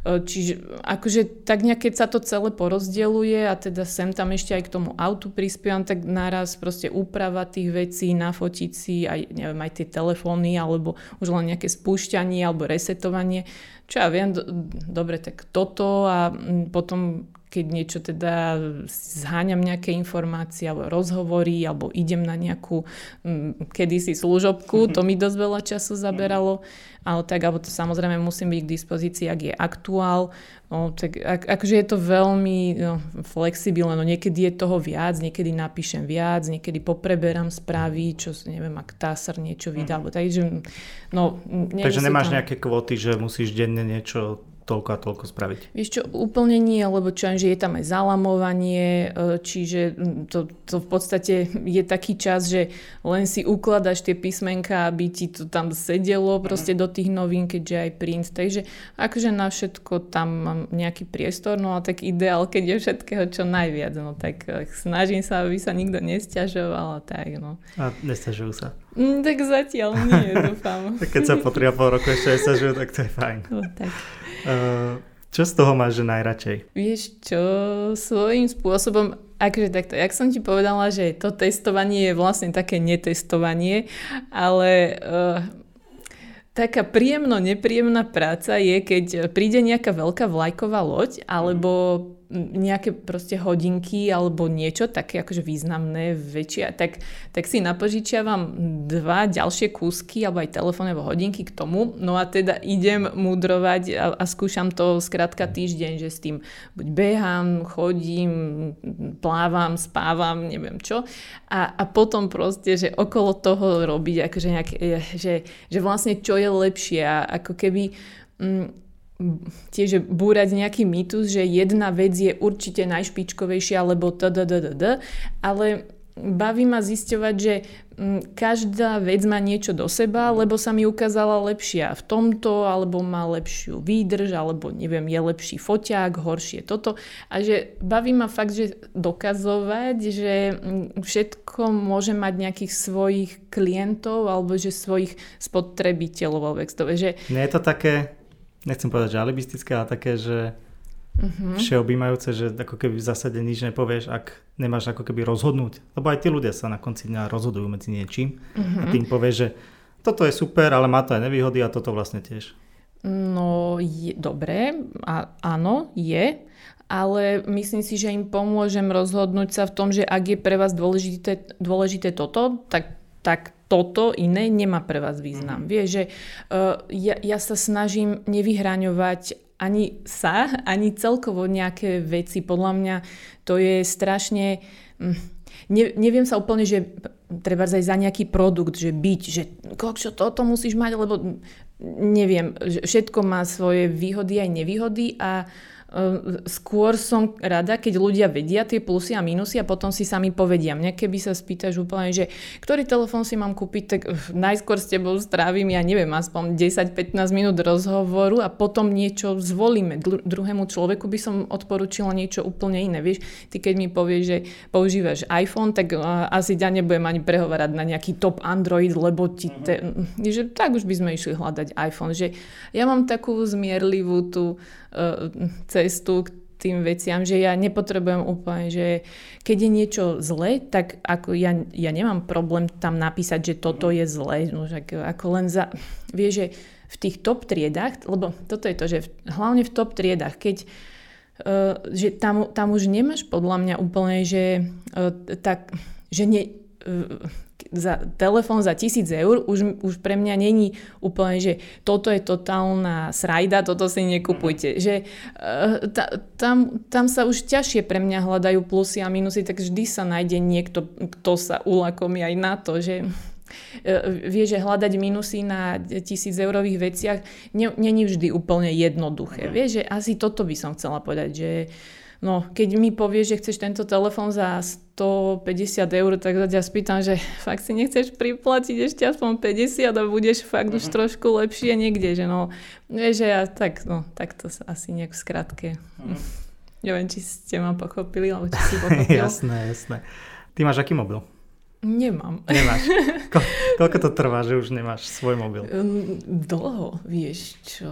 E, čiže akože tak nejak, keď sa to celé porozdeluje a teda sem tam ešte aj k tomu autu prispievam, tak naraz proste úprava tých vecí, nafotiť si aj, neviem, aj tie telefóny alebo už len nejaké spúšťanie alebo resetovanie. Čo ja viem, do, dobre, tak toto a potom keď niečo teda zháňam nejaké informácie alebo rozhovory alebo idem na nejakú kedysi služobku, to mi dosť veľa času zaberalo, ale tak, alebo to samozrejme musím byť k dispozícii, ak je aktuál, no, tak ak, akože je to veľmi no, flexibilné, no niekedy je toho viac, niekedy napíšem viac, niekedy popreberám správy, čo neviem, ak TASR niečo vydá, mm. takže no... Takže nemáš tam... nejaké kvoty, že musíš denne niečo toľko a toľko spraviť. Vieš čo, úplne nie, lebo čo že je tam aj zalamovanie, e, čiže to, to v podstate je taký čas, že len si ukladaš tie písmenka, aby ti to tam sedelo proste do tých novín, keďže aj print. Takže akože na všetko tam mám nejaký priestor, no a tak ideál, keď je všetkého čo najviac, no tak e, snažím sa, aby sa nikto nestiažoval a tak, no. A nestiažujú sa? Mm, tak zatiaľ nie, dúfam. tak keď sa po 3,5 roku ešte nestiažujú, tak to je fajn. No, tak. Uh, čo z toho máš že najradšej? Vieš čo, svojím spôsobom, akože takto, jak som ti povedala, že to testovanie je vlastne také netestovanie, ale uh, taká príjemno-nepríjemná práca je, keď príde nejaká veľká vlajková loď, alebo nejaké proste hodinky alebo niečo také akože významné, väčšie, tak, tak si napožičiavam dva ďalšie kúsky alebo aj telefónne hodinky k tomu. No a teda idem mudrovať a, a skúšam to skrátka týždeň, že s tým buď behám, chodím, plávam, spávam, neviem čo. A, a potom proste, že okolo toho robiť, akože nejak, že, že vlastne čo je lepšie a ako keby... Mm, tiež búrať nejaký mýtus, že jedna vec je určite najšpičkovejšia, alebo tdddd, ale baví ma zisťovať, že mm, každá vec má niečo do seba, lebo sa mi ukázala lepšia v tomto, alebo má lepšiu výdrž, alebo neviem, je lepší foťák, horšie toto. A že baví ma fakt, že dokazovať, že mm, všetko môže mať nejakých svojich klientov, alebo že svojich spotrebiteľov. Že... Nie je to také nechcem povedať, že alibistické, ale také, že uh-huh. všeobjímajúce, že ako keby v zásade nič nepovieš, ak nemáš ako keby rozhodnúť. Lebo aj tí ľudia sa na konci dňa rozhodujú medzi niečím uh-huh. a mhm. tým povieš, že toto je super, ale má to aj nevýhody a toto vlastne tiež. No, je, dobre, a, áno, je, ale myslím si, že im pomôžem rozhodnúť sa v tom, že ak je pre vás dôležité, dôležité toto, tak, tak toto iné nemá pre vás význam. Mm. Vieš, že uh, ja, ja sa snažím nevyhraňovať ani sa, ani celkovo nejaké veci. Podľa mňa to je strašne... Mm, ne, neviem sa úplne, že treba aj za nejaký produkt, že byť, že čo toto musíš mať, lebo neviem, všetko má svoje výhody aj nevýhody a uh, skôr som rada, keď ľudia vedia tie plusy a minusy a potom si sami povedia. Mňa keby sa spýtaš úplne, že ktorý telefón si mám kúpiť, tak najskôr s tebou strávim, ja neviem, aspoň 10-15 minút rozhovoru a potom niečo zvolíme. Dru- druhému človeku by som odporúčila niečo úplne iné. Vieš, ty keď mi povieš, že používaš iPhone, tak uh, asi ťa nebudem ani prehovárať na nejaký top Android, lebo ti te, mm, že tak už by sme išli hľadať iPhone. Že ja mám takú zmierlivú tú cestu k tým veciam, že ja nepotrebujem úplne, že keď je niečo zlé, tak ako ja, ja nemám problém tam napísať, že toto je zlé. No, ako len za... Vieš, že v tých top triedách, lebo toto je to, že v, hlavne v top triedách, keď uh, že tam, tam už nemáš podľa mňa úplne, že uh, tak, že ne, za telefón za tisíc eur už, už pre mňa není úplne, že toto je totálna srajda, toto si nekupujte. Mm. Že, uh, ta, tam, tam sa už ťažšie pre mňa hľadajú plusy a minusy, tak vždy sa nájde niekto, kto sa ulakomí aj na to, že uh, vie, že hľadať minusy na tisíc eurových veciach není vždy úplne jednoduché. Mm. Vie, že asi toto by som chcela povedať, že uh, No, keď mi povieš, že chceš tento telefón za 150 eur, tak sa ťa spýtam, že fakt si nechceš priplatiť ešte aspoň 50 a budeš fakt už mhm. trošku lepšie niekde, že no, vieš, že ja tak, no, tak to asi nejak v skratke. Uh-huh. Neviem, či ste ma pochopili, alebo či si pochopil. jasné, jasné. Ty máš aký mobil? Nemám. Nemáš. Ko- koľko to trvá, že už nemáš svoj mobil? Dlho, vieš čo?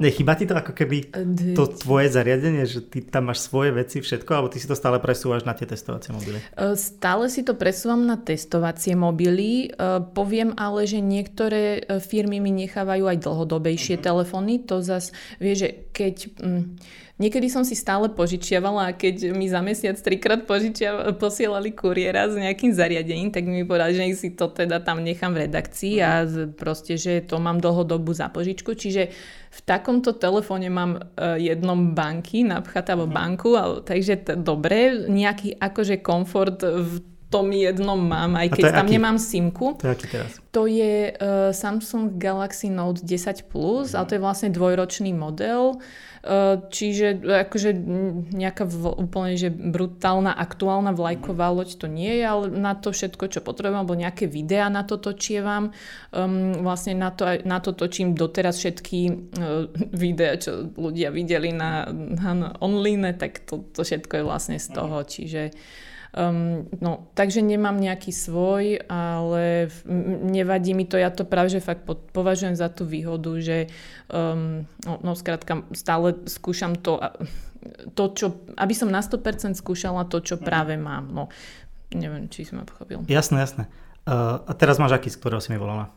Nechýba ti to ako keby to tvoje zariadenie, že ty tam máš svoje veci, všetko, alebo ty si to stále presúvaš na tie testovacie mobily? E, stále si to presúvam na testovacie mobily. E, poviem ale, že niektoré e, firmy mi nechávajú aj dlhodobejšie uh-huh. telefóny. To zas, vieš, že keď... Mm, Niekedy som si stále požičiavala a keď mi za mesiac trikrát požičia, posielali kuriéra s nejakým zariadením, tak mi povedali, že si to teda tam nechám v redakcii a mhm. proste, že to mám dlhodobú za požičku. Čiže v takomto telefóne mám uh, jednom banky, napchat alebo mhm. banku, ale, takže t- dobre, nejaký akože komfort v tom jednom mám, aj keď tam aký? nemám simku. To je aký teraz? To je uh, Samsung Galaxy Note 10 Plus, mm. ale to je vlastne dvojročný model. Uh, čiže akože nejaká úplne že brutálna aktuálna vlajková loď to nie je, ale na to všetko, čo potrebujem, alebo nejaké videá na to točievam. Um, vlastne na to, na to točím doteraz všetky uh, videá, čo ľudia videli na, na online, tak to, to všetko je vlastne z toho. Čiže Um, no, takže nemám nejaký svoj, ale nevadí mi to, ja to práve že fakt považujem za tú výhodu, že um, no, no skrátka stále skúšam to, to čo, aby som na 100% skúšala to, čo práve mám. No, neviem, či si ma pochopil. Jasné, jasné. Uh, a teraz máš aký, z ktorého si mi volala?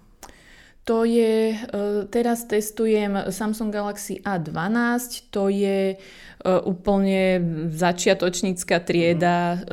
To je, uh, teraz testujem Samsung Galaxy A12, to je úplne začiatočnícka trieda.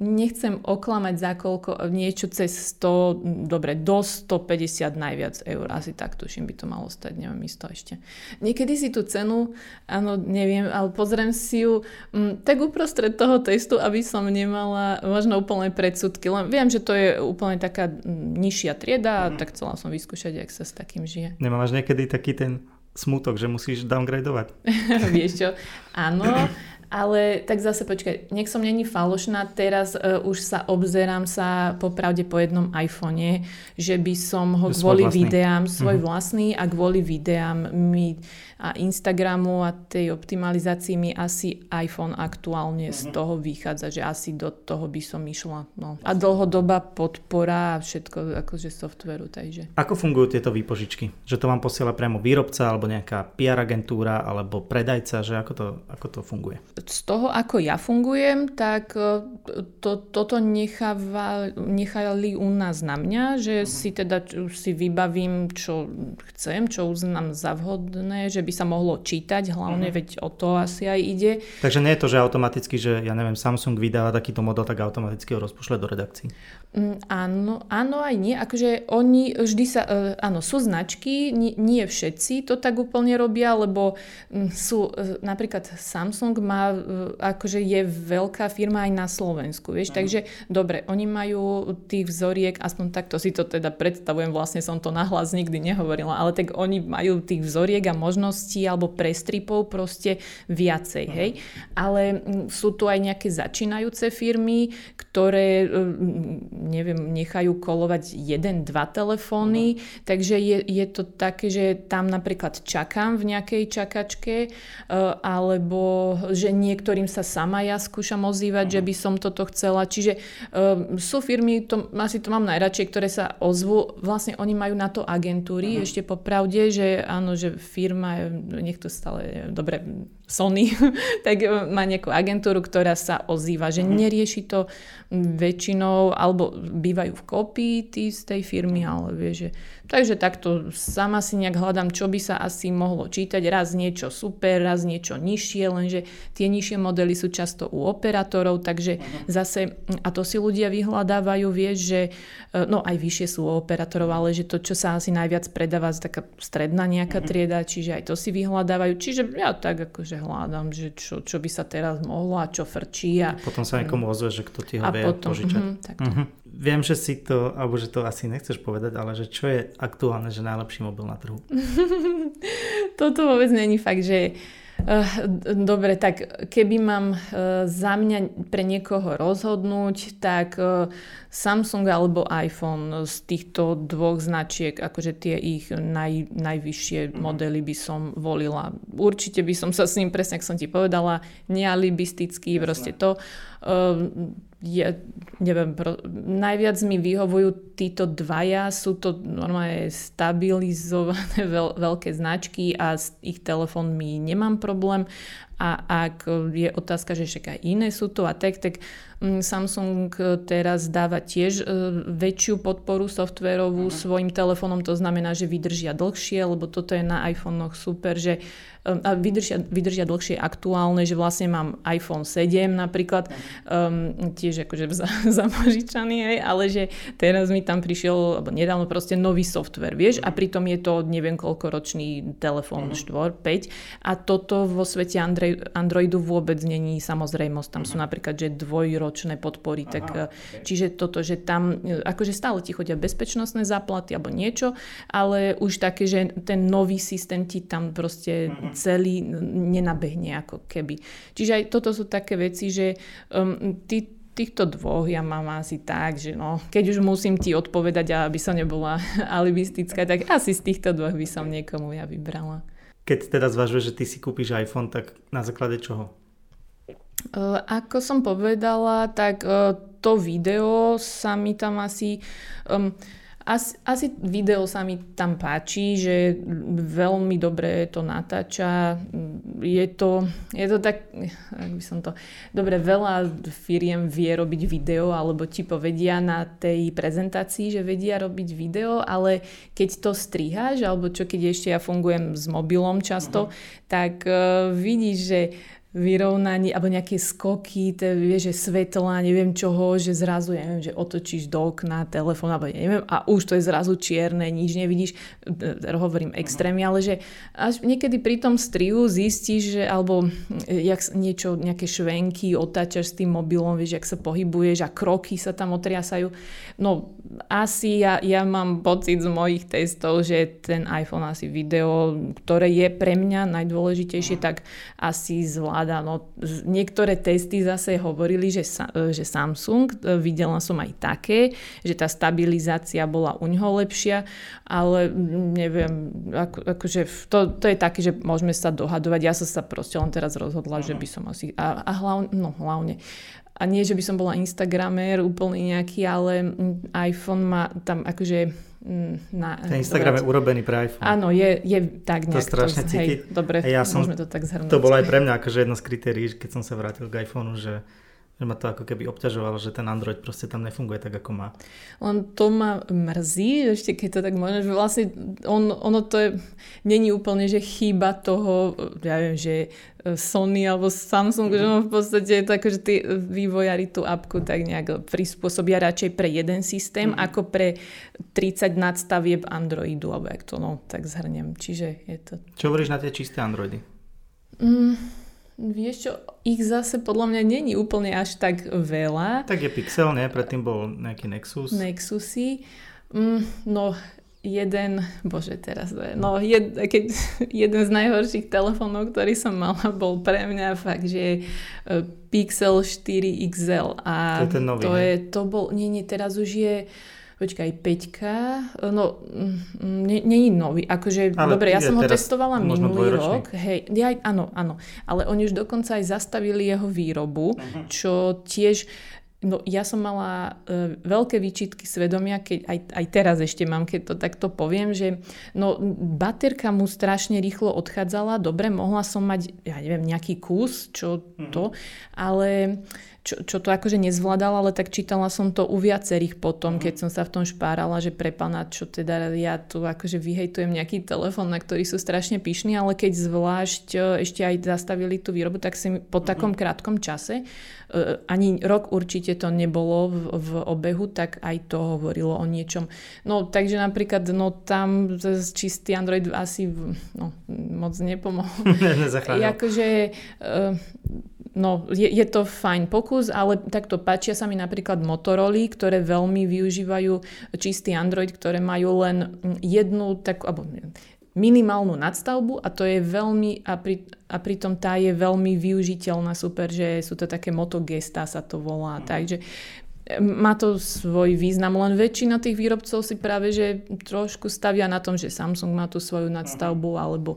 Nechcem oklamať za koľko, niečo cez 100, dobre, do 150 najviac eur. Asi tak tuším by to malo stať, neviem isto ešte. Niekedy si tú cenu, áno, neviem, ale pozriem si ju m, tak uprostred toho testu, aby som nemala možno úplne predsudky. Len viem, že to je úplne taká nižšia trieda mm. tak chcela som vyskúšať, ak sa s takým žije. Nemáš niekedy taký ten smutok, že musíš downgradovať. Vieš čo, áno, ale tak zase počkaj, nech som není falošná, teraz uh, už sa obzerám sa popravde po jednom iPhone, že by som ho kvôli videám, svoj mm-hmm. vlastný a kvôli videám mi a Instagramu a tej optimalizácii mi asi iPhone aktuálne mm-hmm. z mhm. toho vychádza, že asi do toho by som išla. No. A dlhodobá podpora a všetko akože softveru. Takže. Ako fungujú tieto výpožičky? Že to vám posiela priamo výrobca alebo nejaká PR agentúra alebo predajca, že ako to, ako to funguje? Z toho, ako ja fungujem, tak e, to, toto necháva, nechali u nás na mňa, že mm-hmm. si teda si vybavím, čo chcem, čo uznám za vhodné, že by sa mohlo čítať, hlavne mm-hmm. veď o to asi aj ide. Takže nie je to, že automaticky, že ja neviem, Samsung vydáva takýto model, tak automaticky ho rozpošle do redakcií. Mm, áno, áno aj nie. Akože oni vždy sa, uh, áno, sú značky, nie, nie všetci to tak úplne robia, lebo um, sú, uh, napríklad Samsung má, uh, akože je veľká firma aj na Slovensku, vieš, mm. takže dobre, oni majú tých vzoriek, aspoň takto si to teda predstavujem, vlastne som to nahlas nikdy nehovorila, ale tak oni majú tých vzoriek a možností alebo prestripov proste viacej, hej. Ale sú tu aj nejaké začínajúce firmy, ktoré, neviem, nechajú kolovať jeden, dva telefóny, takže je, je to také, že tam napríklad čakám v nejakej čakačke, e, alebo že niektorým sa sama ja skúšam ozývať, že by som toto chcela. Čiže e, sú firmy, to, asi to mám najradšej, ktoré sa ozvú, vlastne oni majú na to agentúry, uh-huh. ešte popravde, že áno, že firma nech to stále, dobre, Sony, tak má nejakú agentúru, ktorá sa ozýva, že mhm. nerieši to väčšinou, alebo bývajú v kopii tí z tej firmy, ale vie, že Takže takto sama si nejak hľadám, čo by sa asi mohlo čítať. Raz niečo super, raz niečo nižšie, lenže tie nižšie modely sú často u operátorov, takže zase, a to si ľudia vyhľadávajú, vieš, že e, no aj vyššie sú u operátorov, ale že to, čo sa asi najviac predáva, je taká stredná nejaká mhm. trieda, čiže aj to si vyhľadávajú. Čiže ja tak akože hľadám, že čo, čo by sa teraz mohlo a čo frčí. A, potom sa niekomu ozve, že kto ti ho a vie potom, požičať. Mm, viem, že si to, alebo že to asi nechceš povedať, ale že čo je aktuálne, že najlepší mobil na trhu? Toto vôbec není fakt, že Uh, dobre, tak keby mám uh, za mňa pre niekoho rozhodnúť, tak uh, Samsung alebo iPhone z týchto dvoch značiek, akože tie ich naj, najvyššie mhm. modely by som volila. Určite by som sa s ním, presne ako som ti povedala, nealibistický, proste to je, neviem, pro, najviac mi vyhovujú títo dvaja, sú to normálne stabilizované veľ, veľké značky a s ich telefónmi nemám problém a ak je otázka, že však aj iné sú to a tak, tak mm, Samsung teraz dáva tiež e, väčšiu podporu softverovú uh-huh. svojim telefónom, to znamená, že vydržia dlhšie, lebo toto je na iPhonech super, že a vydržia, vydržia dlhšie aktuálne, že vlastne mám iPhone 7 napríklad, um, tiež akože za, zapožičaný, hej, ale že teraz mi tam prišiel, alebo nedávno proste nový software, vieš, a pritom je to neviem koľko ročný telefón, uh-huh. 4, 5 a toto vo svete Android Androidu vôbec není samozrejmosť. Tam sú mhm. napríklad, že dvojročné podpory, Aha, tak, okay. čiže toto, že tam, akože stále ti chodia bezpečnostné záplaty alebo niečo, ale už také, že ten nový systém ti tam proste uh-huh. celý nenabehne ako keby. Čiže aj toto sú také veci, že um, ty týchto dvoch ja mám asi tak, že no, keď už musím ti odpovedať, aby som nebola alibistická, tak asi z týchto dvoch by som niekomu ja vybrala. Keď teda zvažuješ, že ty si kúpiš iPhone, tak na základe čoho? Uh, ako som povedala, tak uh, to video sa mi tam asi... Um, asi, asi video sa mi tam páči, že veľmi dobre to natáča. Je to, je to tak, ak by som to... Dobre, veľa firiem vie robiť video, alebo ti povedia na tej prezentácii, že vedia robiť video, ale keď to striháš, alebo čo keď ešte ja fungujem s mobilom často, uh-huh. tak uh, vidíš, že vyrovnaní, alebo nejaké skoky, te, vieš, že svetla, neviem čoho, že zrazu, ja neviem, že otočíš do okna telefón, alebo ja neviem, a už to je zrazu čierne, nič nevidíš, e, hovorím extrémne, ale že až niekedy pri tom striu zistíš, že alebo e, jak niečo, nejaké švenky otáčaš s tým mobilom, vieš, jak sa pohybuješ a kroky sa tam otriasajú. No asi ja, ja mám pocit z mojich testov, že ten iPhone asi video, ktoré je pre mňa najdôležitejšie, tak asi zvládá zvláda. No, niektoré testy zase hovorili, že, že Samsung, e, videla som aj také, že tá stabilizácia bola u ňoho lepšia, ale neviem, ako, akože to, to je také, že môžeme sa dohadovať. Ja som sa proste len teraz rozhodla, že by som asi... A, a hlavne, no hlavne, a nie, že by som bola Instagramer úplne nejaký, ale iPhone má tam akože na... Ten Instagram je urobený pre iPhone. Áno, je, je tak nejak. To strašne to, cíti. Hej, dobre, ja som, môžeme to tak zhrnúť. To bolo aj pre mňa akože jedno z kritérií, keď som sa vrátil k iPhoneu, že že ma to ako keby obťažovalo, že ten Android proste tam nefunguje tak, ako má. On to ma mrzí, ešte keď to tak možno, že vlastne on, ono to je, není úplne, že chyba toho, ja viem, že Sony alebo Samsung, že no v podstate je to ako, že tí vývojári tú apku tak nejak prispôsobia radšej pre jeden systém, mm. ako pre 30 nadstavieb Androidu, alebo jak to no, tak zhrnem. Čiže je to... Čo hovoríš na tie čisté Androidy? Mm, Vieš čo, ich zase podľa mňa není úplne až tak veľa. Tak je Pixel, nie? Predtým bol nejaký Nexus. Nexusy. Mm, no, jeden, bože teraz no jed, keď, jeden z najhorších telefónov, ktorý som mala, bol pre mňa fakt, že e, Pixel 4 XL. A to je ten nový, to, je, to bol, nie, nie, teraz už je počkaj, Peťka, no, není nie nový, akože, ale dobre, ja som ho testovala minulý rok, hej, ja, áno, áno, ale oni už dokonca aj zastavili jeho výrobu, uh-huh. čo tiež, No ja som mala e, veľké výčitky svedomia, keď aj, aj teraz ešte mám, keď to takto poviem, že no baterka mu strašne rýchlo odchádzala, dobre, mohla som mať, ja neviem, nejaký kus, čo mm-hmm. to, ale čo, čo to akože nezvládala, ale tak čítala som to u viacerých potom, keď som sa v tom špárala, že pre pana, čo teda ja tu akože vyhejtujem nejaký telefon, na ktorý sú strašne pyšní, ale keď zvlášť e, ešte aj zastavili tú výrobu, tak si po takom mhm. krátkom čase, e, ani rok určite to nebolo v, v obehu, tak aj to hovorilo o niečom. No takže napríklad, no tam čistý Android asi no, moc nepomohol. akože, no, je, je to fajn pokus, ale takto páčia sa mi napríklad Motorola, ktoré veľmi využívajú čistý Android, ktoré majú len jednu takú, alebo minimálnu nadstavbu a to je veľmi, a, pri, a pritom tá je veľmi využiteľná, super, že sú to také motogesta sa to volá, mm. takže má to svoj význam, len väčšina tých výrobcov si práve, že trošku stavia na tom, že Samsung má tú svoju nadstavbu, mhm. alebo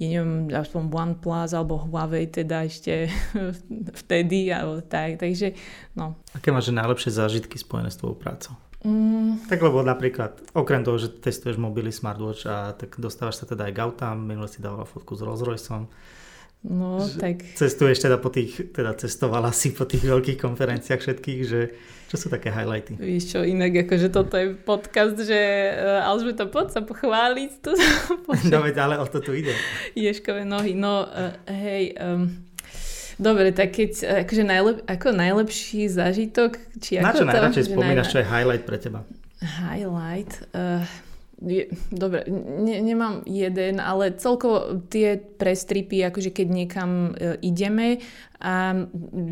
ja neviem, aspoň OnePlus, alebo Huawei teda ešte vtedy, alebo tak, takže no. Aké máš najlepšie zážitky spojené s tvojou prácou? Mm. Tak lebo napríklad, okrem toho, že testuješ mobily, smartwatch a tak dostávaš sa teda aj k autám, minule si dávala fotku s Rolls Royceom, No, tak... Cestuješ teda po tých, teda cestovala si po tých veľkých konferenciách všetkých, že čo sú také highlighty? Víš čo, inak akože toto je podcast, že uh, to poď sa pochváliť tu. no veď, ale o to tu ide. Ješkové nohy, no uh, hej, um, dobre, tak keď, akože najlep, ako najlepší zážitok, či ako Na čo to, najradšej spomínaš, čo je highlight pre teba? Highlight? Uh, je, dobre, ne, nemám jeden, ale celkovo tie prestripy, akože keď niekam e, ideme a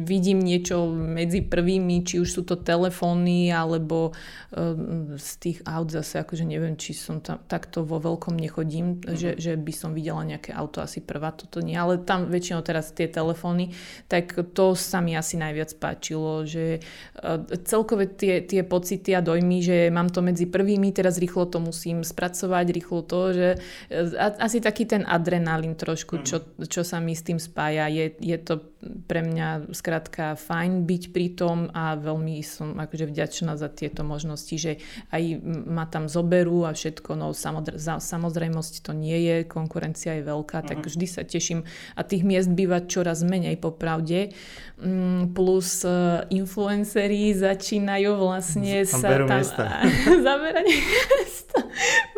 vidím niečo medzi prvými, či už sú to telefóny alebo um, z tých aut zase, akože neviem, či som tam takto vo veľkom nechodím, mm-hmm. že, že by som videla nejaké auto asi prvá, toto nie, ale tam väčšinou teraz tie telefóny, tak to sa mi asi najviac páčilo, že uh, celkové tie, tie pocity a dojmy, že mám to medzi prvými, teraz rýchlo to musím spracovať, rýchlo to, že uh, asi taký ten adrenalín trošku, čo, mhm. čo sa mi s tým spája, je, je to pre mňa skrátka fajn byť pri tom a veľmi som akože vďačná za tieto možnosti, že aj ma tam zoberú a všetko, no samozrejme, samozrejmosť to nie je, konkurencia je veľká, tak mhm. vždy sa teším a tých miest býva čoraz menej popravde, mm, plus uh, influenceri začínajú vlastne tam sa tam zaberať miesta.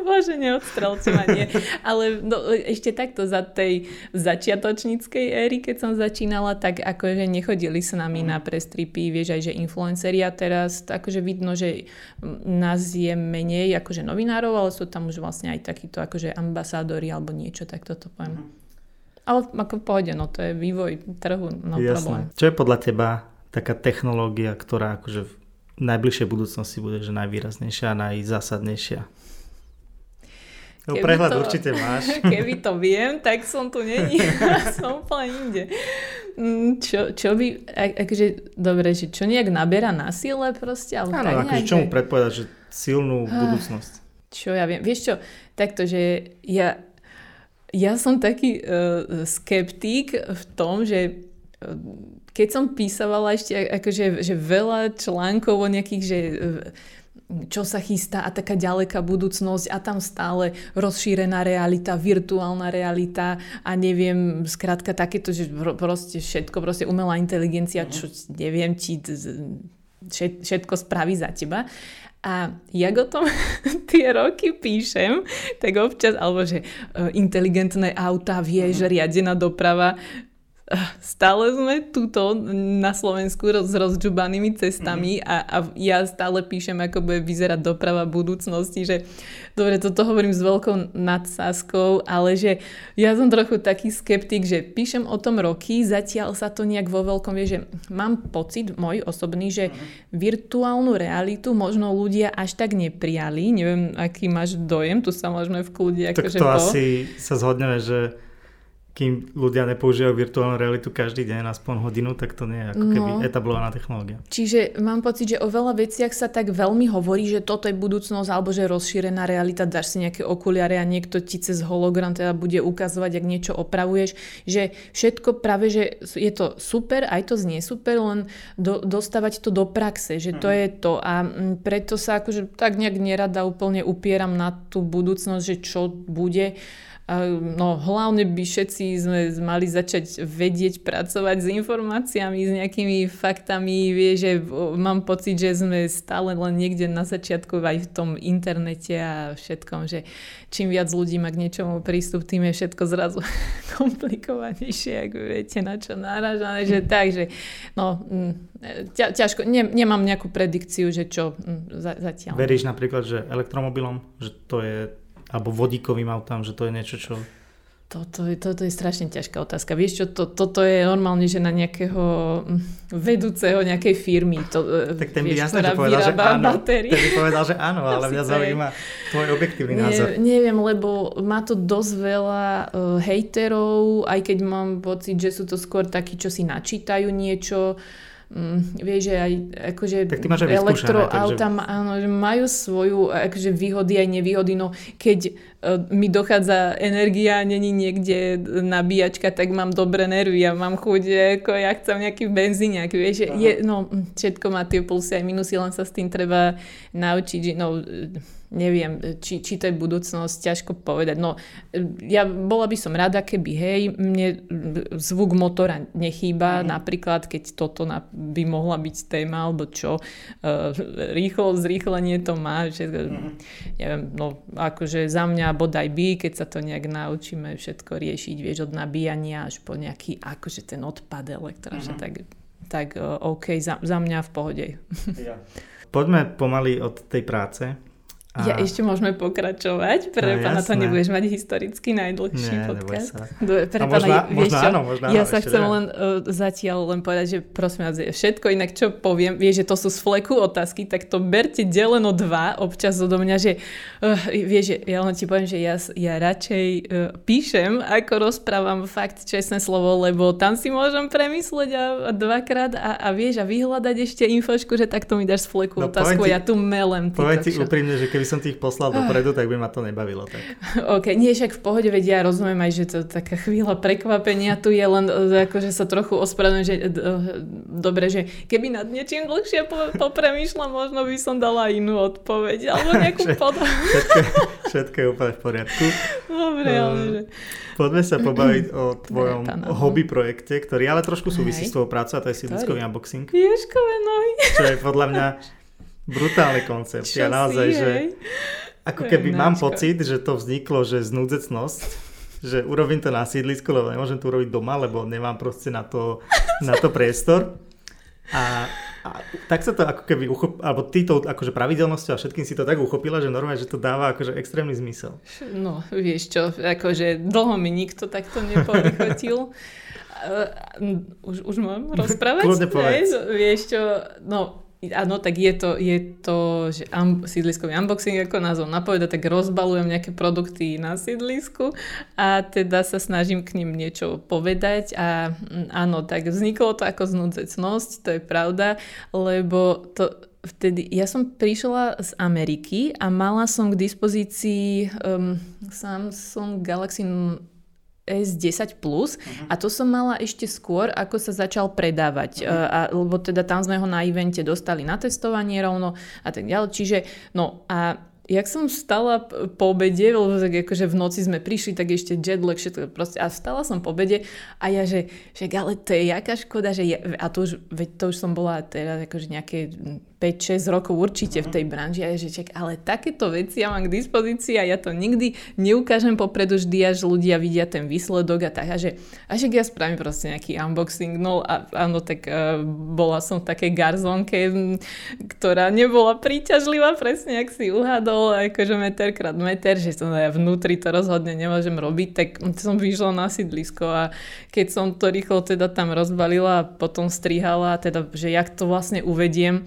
Bože, neodstrelte ma, nie. Ale no, ešte takto za tej začiatočníckej éry, keď som začínala, tak akože nechodili s nami mm. na prestripy, vieš aj, že influenceri a teraz akože vidno, že nás je menej akože novinárov, ale sú tam už vlastne aj takíto akože ambasádori alebo niečo, tak toto poviem. Mm. Ale ako pohode, no to je vývoj trhu, no Jasné. problém. Čo je podľa teba taká technológia, ktorá akože v najbližšej budúcnosti bude že najvýraznejšia a najzásadnejšia? No, prehľad to, určite máš. Keby to viem, tak som tu není. som úplne inde. Mm, čo, čo by, akože, dobre, že čo nejak naberá na sile proste? Áno, tak akože čomu predpovedať, že silnú ah, budúcnosť? Čo ja viem. Vieš čo, takto, že ja, ja som taký uh, skeptík v tom, že uh, keď som písavala ešte akože, že veľa článkov o nejakých, že uh, čo sa chystá a taká ďaleká budúcnosť a tam stále rozšírená realita, virtuálna realita a neviem, skrátka takéto, že proste všetko, proste umelá inteligencia, mhm. čo neviem, či všetko spraví za teba. A jak o tom tie roky píšem, tak občas, alebo že e, inteligentné auta, vieš, mhm. riadená doprava, stále sme tuto na Slovensku s rozžubanými cestami mm. a, a ja stále píšem, ako bude vyzerať doprava budúcnosti, že dobre, toto hovorím s veľkou nadsázkou, ale že ja som trochu taký skeptik, že píšem o tom roky, zatiaľ sa to nejak vo veľkom vie, že mám pocit môj osobný, že mm. virtuálnu realitu možno ľudia až tak neprijali, neviem, aký máš dojem, tu sa môžeme v kľude akože to po... asi sa zhodneme, že kým ľudia nepoužívajú virtuálnu realitu každý deň, aspoň hodinu, tak to nie je ako keby no. etablovaná technológia. Čiže mám pocit, že o veľa veciach sa tak veľmi hovorí, že toto je budúcnosť alebo že rozšírená realita, dáš si nejaké okuliare a niekto ti cez hologram teda bude ukazovať, ak niečo opravuješ, že všetko práve, že je to super, aj to znie super, len do, dostávať to do praxe, že to mm. je to a preto sa akože tak nejak nerada úplne upieram na tú budúcnosť, že čo bude No hlavne by všetci sme mali začať vedieť pracovať s informáciami, s nejakými faktami. Vie, že mám pocit, že sme stále len niekde na začiatku aj v tom internete a všetkom, že čím viac ľudí má k niečomu prístup, tým je všetko zrazu komplikovanejšie, ako viete, na čo náražané. Že tak, že no, ťa, ťažko, ne, nemám nejakú predikciu, že čo zatiaľ. Veríš napríklad, že elektromobilom, že to je alebo vodíkovým autám, že to je niečo, čo... Toto je, toto je strašne ťažká otázka. Vieš čo, to, toto je normálne, že na nejakého hm, vedúceho nejakej firmy. To, e, tak ten by jasne, že povedal, že áno. Batérie. Ten by povedal, že áno, ale mňa zaujíma tvoj objektívny názor. Ne, neviem, lebo má to dosť veľa uh, hejterov, aj keď mám pocit, že sú to skôr takí, čo si načítajú niečo. Mm, vieš, že aj akože elektroauta takže... áno, že majú svoju akože výhody aj nevýhody, no keď uh, mi dochádza energia, není niekde nabíjačka, tak mám dobré nervy a mám chuť, ako ja chcem nejaký benzíňak, vieš, že je, no všetko má tie plusy aj minusy, len sa s tým treba naučiť, no neviem, či, či to je budúcnosť, ťažko povedať. No, ja bola by som rada, keby, hej, mne zvuk motora nechýba, mm. napríklad, keď toto na, by mohla byť téma, alebo čo, uh, rýchlo, zrýchlenie to má, že, mm. neviem, no, akože za mňa bodaj by, keď sa to nejak naučíme všetko riešiť, vieš, od nabíjania až po nejaký, akože ten odpad elektra, mm. tak, tak uh, OK, za, za mňa v pohode. Ja. Poďme pomaly od tej práce A... Ja ešte môžeme pokračovať, pre no, pána to nebudeš mať historicky najdlhší Nie, podcast. Pre pána, možná, vieš áno, možná ja sa chcem len uh, zatiaľ len povedať, že prosím vás, všetko inak čo poviem, vieš, že to sú z fleku otázky, tak to berte deleno dva občas odo mňa, že uh, vieš, že ja len ti poviem, že ja, ja radšej uh, píšem, ako rozprávam fakt čestné slovo, lebo tam si môžem premysleť a, a dvakrát a, a vieš a vyhľadať ešte infošku, že takto mi dáš z fleku no, otázku, ti, ja tu melem. Poviem ti úprimne, že keby keby som tých poslal dopredu, tak by ma to nebavilo. Tak. OK, nie však v pohode, veď ja rozumiem aj, že to taká chvíľa prekvapenia tu je, len e, akože sa trochu ospravedlňujem, že e, dobre, že keby nad niečím dlhšie po, popremýšľam, možno by som dala inú odpoveď, alebo nejakú pod... všetko, všetko je úplne v poriadku. Dobre, ale že... Poďme sa pobaviť o tvojom Dobre, hobby projekte, ktorý ale trošku súvisí s tvojou prácou a to je sídliskový unboxing. Ješkové nohy. Čo je podľa mňa Brutálny koncept. Čo ja naozaj, si, že ako keby mám pocit, že to vzniklo, že znúdzecnosť, že urobím to na sídlisku, lebo nemôžem to urobiť doma, lebo nemám proste na to, na to priestor. A, a tak sa to ako keby uchop, alebo ty to akože pravidelnosťou a všetkým si to tak uchopila, že normálne, že to dáva akože extrémny zmysel. No, vieš čo, akože dlho mi nikto takto neporichotil. už, už mám rozprávať? Kľudne povedz. Vieš čo, no Áno, tak je to, je to že um, sídliskový unboxing, ako názov napoveda, tak rozbalujem nejaké produkty na sídlisku a teda sa snažím k ním niečo povedať a mm, áno, tak vzniklo to ako znúdzecnosť, to je pravda, lebo to vtedy, ja som prišla z Ameriky a mala som k dispozícii um, Samsung Galaxy S10 Plus uh-huh. a to som mala ešte skôr, ako sa začal predávať. Uh-huh. A, lebo teda tam sme ho na evente dostali na testovanie rovno a tak ďalej. Čiže, no a jak som vstala po obede, lebo tak akože v noci sme prišli, tak ešte jetlag, všetko proste, a vstala som po obede a ja, že, že ale to je jaká škoda, že ja, a to už, veď to už som bola teraz akože nejaké 5-6 rokov určite v tej branži. A že čak, ale takéto veci ja mám k dispozícii a ja to nikdy neukážem popredu. Vždy, až ľudia vidia ten výsledok a tak. A že, a že ja spravím proste nejaký unboxing, no a áno, tak uh, bola som v takej garzonke, ktorá nebola príťažlivá, presne ak si uhadol, akože meter krát meter, že som ja vnútri to rozhodne nemôžem robiť, tak som vyšla na sídlisko a keď som to rýchlo teda tam rozbalila a potom strihala, teda, že jak to vlastne uvediem,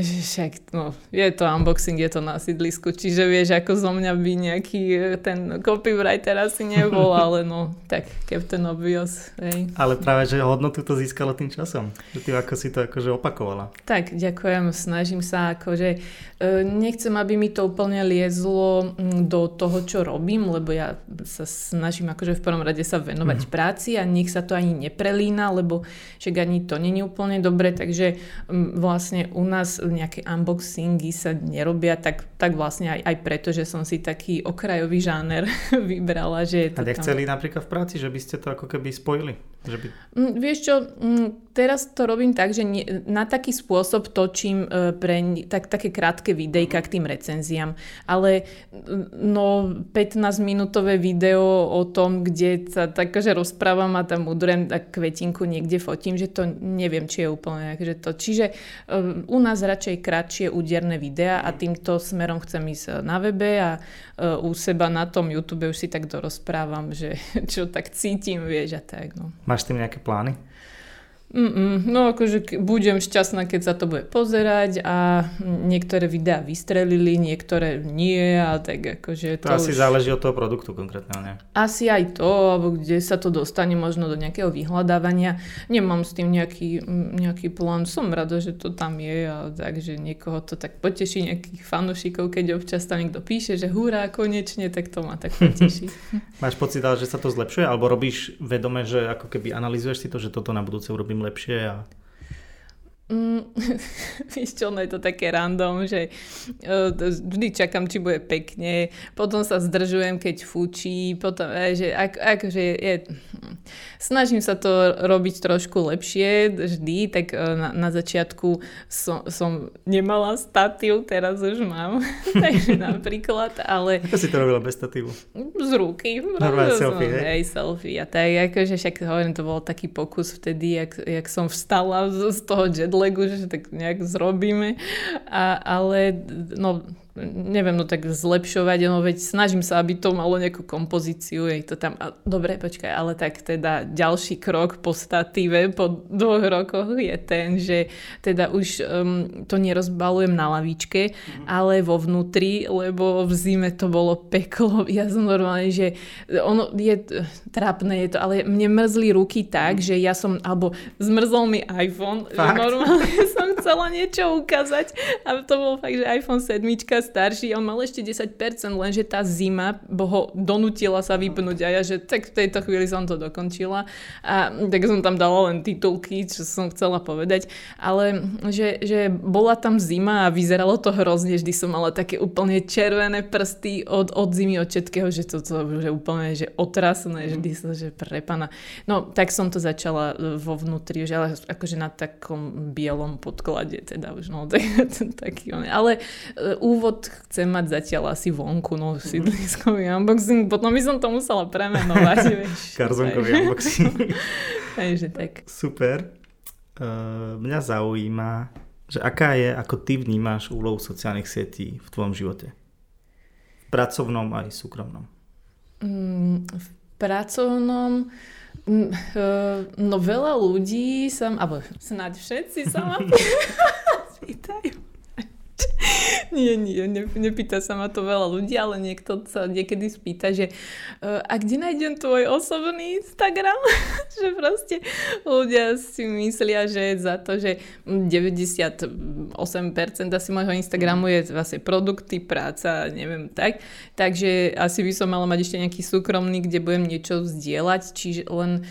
však, no, je to unboxing, je to na sídlisku, čiže vieš, ako zo mňa by nejaký e, ten copywriter asi nebol, ale no, tak Captain Obvious, hej. Ale práve, že hodnotu to získalo tým časom, že ty ako si to akože opakovala. Tak, ďakujem, snažím sa akože, e, nechcem, aby mi to úplne liezlo do toho, čo robím, lebo ja sa snažím akože v prvom rade sa venovať mm. práci a nech sa to ani neprelína, lebo však ani to není úplne dobre, takže vlastne u nás nejaké unboxingy sa nerobia, tak, tak vlastne aj, aj preto, že som si taký okrajový žáner vybrala. Že je to A nechceli tam... napríklad v práci, že by ste to ako keby spojili? Že by... Mm, vieš čo, mm, teraz to robím tak, že nie, na taký spôsob točím e, pre tak, také krátke videjka k tým recenziám, ale no 15 minútové video o tom, kde sa takže rozprávam a tam udrem tak kvetinku niekde fotím, že to neviem, či je úplne že to. Čiže um, u nás radšej kratšie úderné videá a týmto smerom chcem ísť na webe a uh, u seba na tom YouTube už si tak dorozprávam, že čo tak cítim, vieš a tak. No. Máš tým nejaké plány? Mm-mm, no akože budem šťastná, keď sa to bude pozerať a niektoré videá vystrelili, niektoré nie a tak akože to, to asi už... záleží od toho produktu konkrétne, nie? Asi aj to, alebo kde sa to dostane možno do nejakého vyhľadávania. Nemám s tým nejaký, nejaký plán, som rada, že to tam je a takže niekoho to tak poteší, nejakých fanúšikov, keď občas tam niekto píše, že hurá, konečne, tak to ma tak poteší. Máš pocit, že sa to zlepšuje, alebo robíš vedome, že ako keby analýzuješ si to, že toto na budúce urobím lepšie a Mm, víš čo, no je to také random, že uh, vždy čakám, či bude pekne, potom sa zdržujem, keď fučí, potom, uh, že ak, akože je, snažím sa to robiť trošku lepšie vždy, tak uh, na, na začiatku som, som nemala statív, teraz už mám, takže napríklad, ale... Ako si to robila bez statívu? Z ruky. Normálne selfie, hej? Hej, selfie a tak, akože však hovorím, to bol taký pokus vtedy, jak, jak som vstala z, z toho jetlagu, že tak nejak zrobíme. A, ale no, neviem, no tak zlepšovať, no veď snažím sa, aby to malo nejakú kompozíciu, je to tam, a, dobre, počkaj, ale tak teda ďalší krok po statíve po dvoch rokoch je ten, že teda už um, to nerozbalujem na lavičke, mm. ale vo vnútri, lebo v zime to bolo peklo, ja som normálne, že ono je, trápne je to, ale mne mrzli ruky tak, mm. že ja som, alebo zmrzol mi iPhone, Fakt? že normálne som chcela niečo ukázať a to bol fakt, že iPhone 7 starší, on mal ešte 10%, lenže tá zima ho donutila sa vypnúť a ja, že tak v tejto chvíli som to dokončila. A tak som tam dala len titulky, čo som chcela povedať, ale že, že bola tam zima a vyzeralo to hrozne, vždy som mala také úplne červené prsty od, od zimy, od všetkého, že to, to že úplne že otrasné, vždy sa, že prepana. No, tak som to začala vo vnútri, že ale akože na takom bielom podklade, teda už no, tak, taký, ale uh, úvod úvod chcem mať zatiaľ asi vonku, no sídliskový unboxing, potom by som to musela premenovať, vieš. Karzonkový unboxing. Takže tak. Super. Uh, mňa zaujíma, že aká je, ako ty vnímáš úlohu sociálnych sietí v tvojom živote? V pracovnom aj súkromnom. Mm, v pracovnom mm, uh, no veľa ľudí sa, alebo snáď všetci sa ma pýtajú nie, nie, ne, nepýta sa ma to veľa ľudí, ale niekto sa niekedy spýta, že uh, a kde nájdem tvoj osobný Instagram? že proste ľudia si myslia, že za to, že 98% asi môjho Instagramu je vlastne produkty, práca, neviem tak. Takže asi by som mala mať ešte nejaký súkromný, kde budem niečo zdieľať, čiže len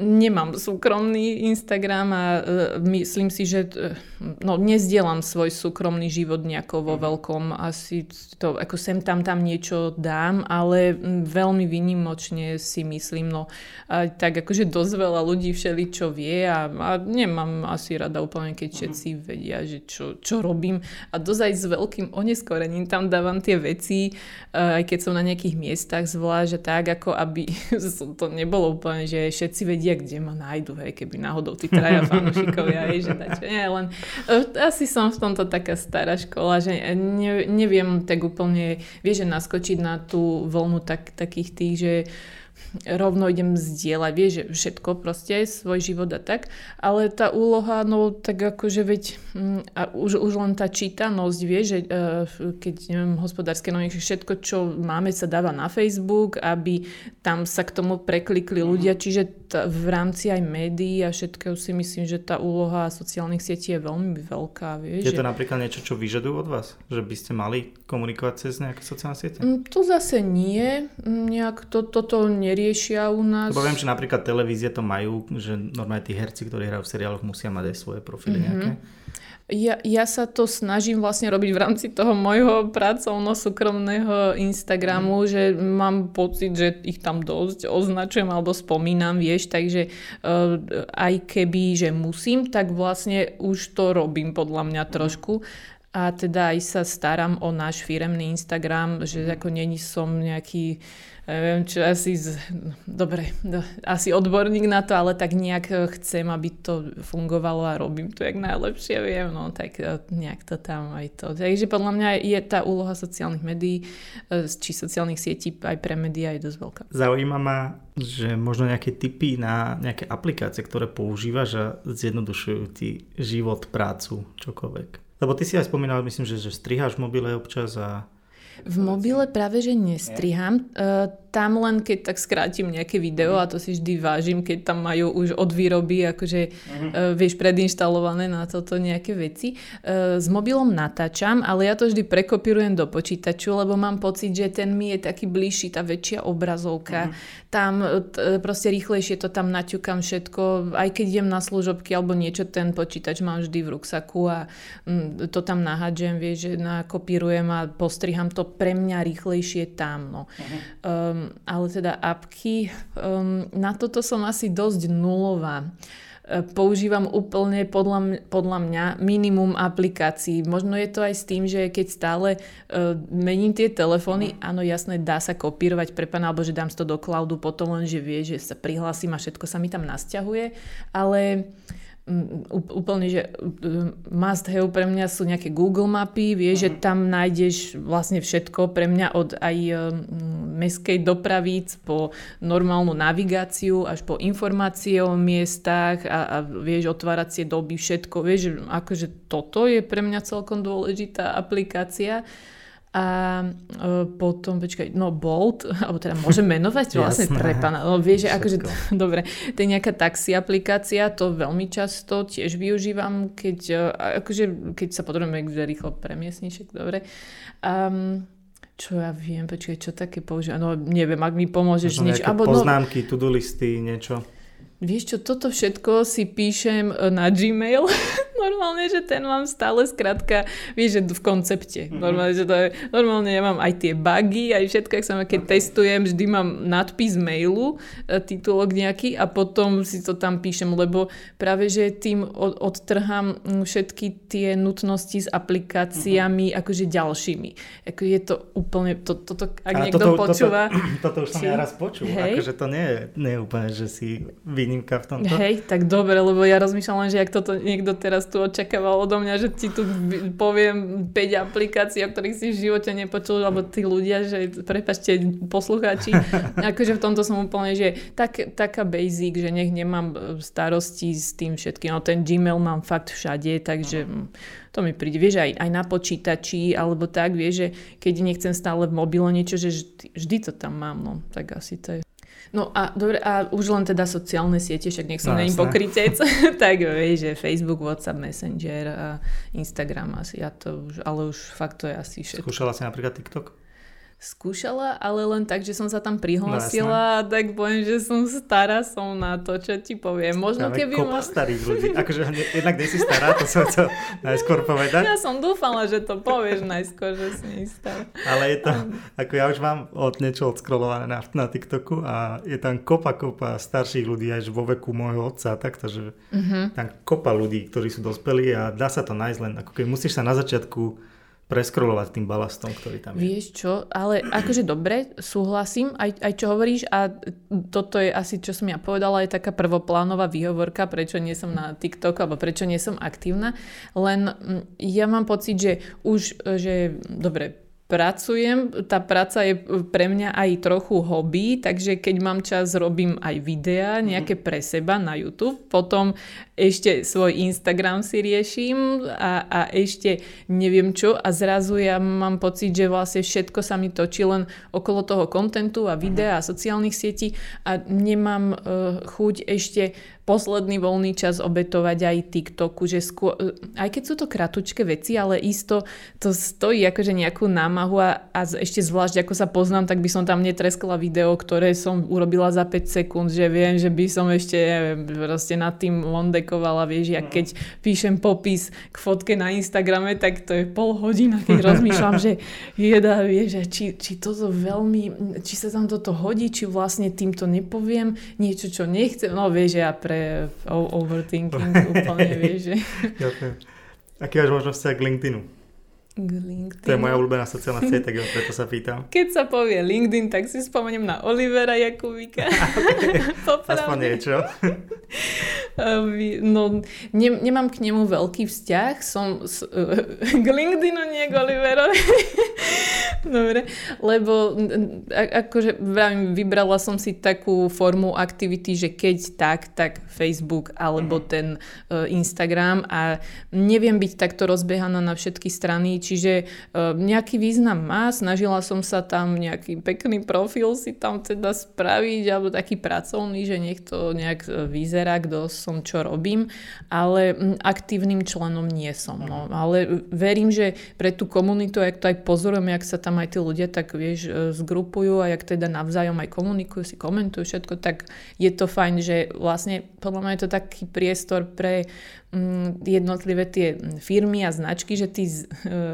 nemám súkromný Instagram a uh, myslím si, že uh, no, nezdielam svoj súkromný život nejako vo mhm. veľkom. Asi to ako sem tam tam niečo dám, ale veľmi vynimočne si myslím, no tak akože dosť veľa ľudí všeli čo vie a, a nemám asi rada úplne, keď mhm. všetci vedia, že čo, čo robím a dosť aj s veľkým oneskorením tam dávam tie veci, uh, aj keď som na nejakých miestach zvlášť a tak, ako aby to nebolo úplne, že všetci vedia, kde ma nájdu, hej, keby náhodou tí traja fanúšikovia, hej, že dačo. Nie, len uh, asi som v tomto taká stará škola, že ne, neviem tak úplne, vieš, že naskočiť na tú vlnu tak, takých tých, že uh, rovno idem zdieľať, vieš, že všetko proste, svoj život a tak, ale tá úloha, no tak akože veď, mm, a už, už len tá čítanosť, vieš, že uh, keď, neviem, hospodárske noviny, všetko, čo máme, sa dáva na Facebook, aby tam sa k tomu preklikli ľudia, mhm. čiže t- v rámci aj médií a všetkého si myslím, že tá úloha sociálnych sietí je veľmi veľká, vieš. Je to že... napríklad niečo, čo vyžadujú od vás? Že by ste mali komunikovať cez nejaké sociálne siete? Mm, to zase nie, mm, nejak to, toto neri neriešia u nás. Lebo viem, že napríklad televízie to majú, že normálne tí herci, ktorí hrajú v seriáloch, musia mať aj svoje profily mm-hmm. nejaké. Ja, ja sa to snažím vlastne robiť v rámci toho môjho pracovno-súkromného Instagramu, mm. že mám pocit, že ich tam dosť označujem alebo spomínam, vieš, takže uh, aj keby, že musím, tak vlastne už to robím podľa mňa trošku. A teda aj sa starám o náš firemný Instagram, že ako není som nejaký neviem čo, asi, z, dobre, do, asi odborník na to, ale tak nejak e, chcem, aby to fungovalo a robím to, jak najlepšie viem, no tak e, nejak to tam aj to. Takže podľa mňa je tá úloha sociálnych médií, e, či sociálnych sietí aj pre médiá je dosť veľká. Zaujíma ma, že možno nejaké typy na nejaké aplikácie, ktoré používaš a zjednodušujú ti život, prácu, čokoľvek. Lebo ty si aj spomínal, myslím, že, že striháš mobile občas a v mobile práve, že nestriham. Tam len keď tak skrátim nejaké video a to si vždy vážim, keď tam majú už od výroby akože uh-huh. uh, vieš predinštalované na toto nejaké veci. Uh, s mobilom natáčam, ale ja to vždy prekopírujem do počítaču, lebo mám pocit, že ten mi je taký bližší, tá väčšia obrazovka. Uh-huh. Tam t- proste rýchlejšie to tam naťukam všetko, aj keď idem na služobky alebo niečo, ten počítač mám vždy v ruksaku a um, to tam nahádžem, vieš, že nakopírujem a postriham to pre mňa rýchlejšie tam. No. Uh-huh. Um, ale teda apky, um, na toto som asi dosť nulová e, používam úplne podľa, podľa mňa minimum aplikácií. Možno je to aj s tým, že keď stále uh, mením tie telefóny, áno jasné, dá sa kopírovať pre pána, alebo že dám to do cloudu potom len, že vie, že sa prihlásim a všetko sa mi tam nasťahuje, ale úplne, že must have pre mňa sú nejaké Google mapy, vieš, uh-huh. že mhm. tam nájdeš vlastne všetko pre mňa od aj meskej dopravy po normálnu navigáciu až po informácie o miestach a, a vieš, otváracie doby, všetko, vieš, akože toto je pre mňa celkom dôležitá aplikácia. A uh, potom, počkaj, no Bolt, alebo teda môžem menovať vlastne pre pána. No vieš, že akože, dobre, to je nejaká taxi aplikácia, to veľmi často tiež využívam, keď, uh, akože, keď sa potrebujeme rýchlo premiesniť, dobre. Um, čo ja viem, počkaj, čo také používam, no neviem, ak mi pomôžeš niečo. Abo, poznámky, no, to-do listy, niečo. Vieš čo, toto všetko si píšem e, na Gmail. normálne, že ten mám stále skratka, vieš, že v koncepte. Mm-hmm. Normálne, že to je, normálne ja mám aj tie bugy, aj všetko, ak sa keď okay. testujem, vždy mám nadpis mailu, e, titulok nejaký a potom si to tam píšem, lebo práve, že tým od, odtrhám všetky tie nutnosti s aplikáciami, mm-hmm. akože ďalšími. Ako je to úplne, to, toto, ak a niekto toto, počúva... Toto, toto už som či... ja raz počul, Hej. akože to nie je, nie je úplne, že si výnimka v tomto. Hej, tak dobre, lebo ja rozmýšľam len, že ak toto niekto teraz tu očakával odo mňa, že ti tu poviem 5 aplikácií, o ktorých si v živote nepočul, alebo tí ľudia, že prepačte poslucháči, akože v tomto som úplne, že tak, taká basic, že nech nemám starosti s tým všetkým. No ten Gmail mám fakt všade, takže to mi príde, vieš, aj, aj na počítači, alebo tak, vieš, že keď nechcem stále v mobile niečo, že vždy, vždy to tam mám, no, tak asi to je. No a dobre, a už len teda sociálne siete, však nech som no, pokrytec, tak vieš, že Facebook, WhatsApp, Messenger a Instagram asi, ja to už, ale už fakt to je asi všetko. Skúšala si napríklad TikTok? Skúšala, ale len tak, že som sa tam prihlásila, no, tak poviem, že som stará som na to, čo ti poviem. Možno Máme keby... Kopa ma... starých ľudí. Akože jednak nie si stará, to som chcel najskôr povedať. Ja som dúfala, že to povieš najskôr, že si nie stará. Ale je to, ako ja už mám od niečo odskrolované na, na TikToku a je tam kopa, kopa starších ľudí aj vo veku môjho otca, tak takže uh-huh. tam kopa ľudí, ktorí sú dospelí a dá sa to nájsť len, ako keď musíš sa na začiatku preskrolovať tým balastom, ktorý tam je. Vieš čo, ale akože dobre, súhlasím, aj, aj čo hovoríš a toto je asi, čo som ja povedala, je taká prvoplánová výhovorka, prečo nie som na TikTok alebo prečo nie som aktívna, len mm, ja mám pocit, že už, že dobre, pracujem, tá práca je pre mňa aj trochu hobby, takže keď mám čas, robím aj videá nejaké pre seba na YouTube, potom ešte svoj Instagram si riešim a, a ešte neviem čo. A zrazu ja mám pocit, že vlastne všetko sa mi točí len okolo toho kontentu a videa a sociálnych sietí. A nemám uh, chuť ešte posledný voľný čas obetovať aj TikToku, že skôr, aj keď sú to kratučké veci, ale isto to stojí akože nejakú námahu a, a ešte zvlášť ako sa poznám, tak by som tam netreskla video, ktoré som urobila za 5 sekúnd, že viem, že by som ešte neviem, proste nad tým londekovala, vieš, ja keď píšem popis k fotke na Instagrame, tak to je pol hodina, keď rozmýšľam, že jeda, vieš, či, či toto veľmi, či sa tam toto hodí, či vlastne týmto nepoviem niečo, čo nechcem, no vieš, ja pre overthinking úplne, vieš. Že... Aký máš možno vzťah k LinkedInu? K LinkedIn. To je moja obľúbená sociálna sieť, tak preto sa pýtam. Keď sa povie LinkedIn, tak si spomeniem na Olivera Jakubika. Aspoň niečo. no, ne, nemám k nemu veľký vzťah. Som s, k LinkedInu, nie k Oliverovi. Dobre, lebo akože vybrala som si takú formu aktivity, že keď tak, tak Facebook alebo mhm. ten uh, Instagram a neviem byť takto rozbehaná na všetky strany, čiže uh, nejaký význam má, snažila som sa tam nejaký pekný profil si tam teda spraviť alebo taký pracovný, že nech to nejak e, vyzerá, kto som, čo robím, ale aktívnym členom nie som. No. Mhm. Ale verím, že pre tú komunitu, ak to aj pozorujem, jak sa tam aj tí ľudia tak, vieš, e, zgrupujú a jak teda navzájom aj komunikujú, si komentujú všetko, tak je to fajn, že vlastne podľa mňa je to taký priestor pre jednotlivé tie firmy a značky, že e,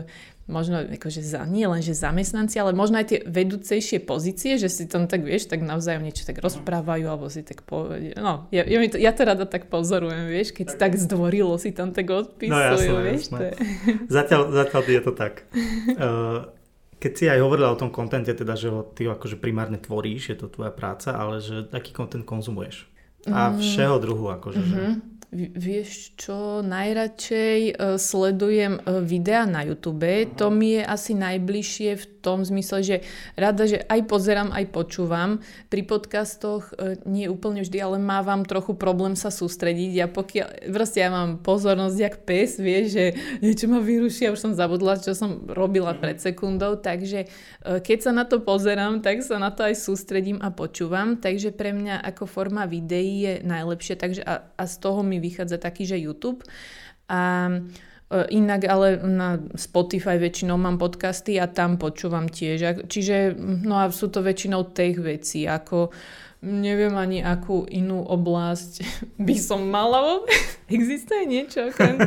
možno akože za, nie len, že zamestnanci, ale možno aj tie vedúcejšie pozície, že si tam tak, vieš, tak navzájom niečo tak rozprávajú, alebo si tak povedia. No, ja, ja, to, ja to rada tak pozorujem, vieš, keď tak, tak zdvorilo si tam tak odpisujú, no, jasné, vieš. Jasné. To je... Zatiaľ, zatiaľ je to tak. Uh, keď si aj hovorila o tom kontente, teda, že ho ty akože primárne tvoríš, je to tvoja práca, ale že aký kontent konzumuješ? A mm. všeho druhu, akože. Mm-hmm. Že... Vieš čo, najradšej uh, sledujem uh, videa na YouTube. Uh-huh. To mi je asi najbližšie v tom zmysle, že rada, že aj pozerám, aj počúvam. Pri podcastoch uh, nie úplne vždy, ale mávam trochu problém sa sústrediť. Ja pokiaľ, proste ja mám pozornosť jak pes, vieš, že niečo ma vyruší a už som zabudla, čo som robila uh-huh. pred sekundou. Takže keď sa na to pozerám, tak sa na to aj sústredím a počúvam. Takže pre mňa ako forma videí je najlepšie. Takže a, a z toho mi vychádza taký, že YouTube. A e, Inak ale na Spotify väčšinou mám podcasty a tam počúvam tiež. Čiže no a sú to väčšinou tých vecí, ako neviem ani akú inú oblasť by som mala. Existuje niečo okrem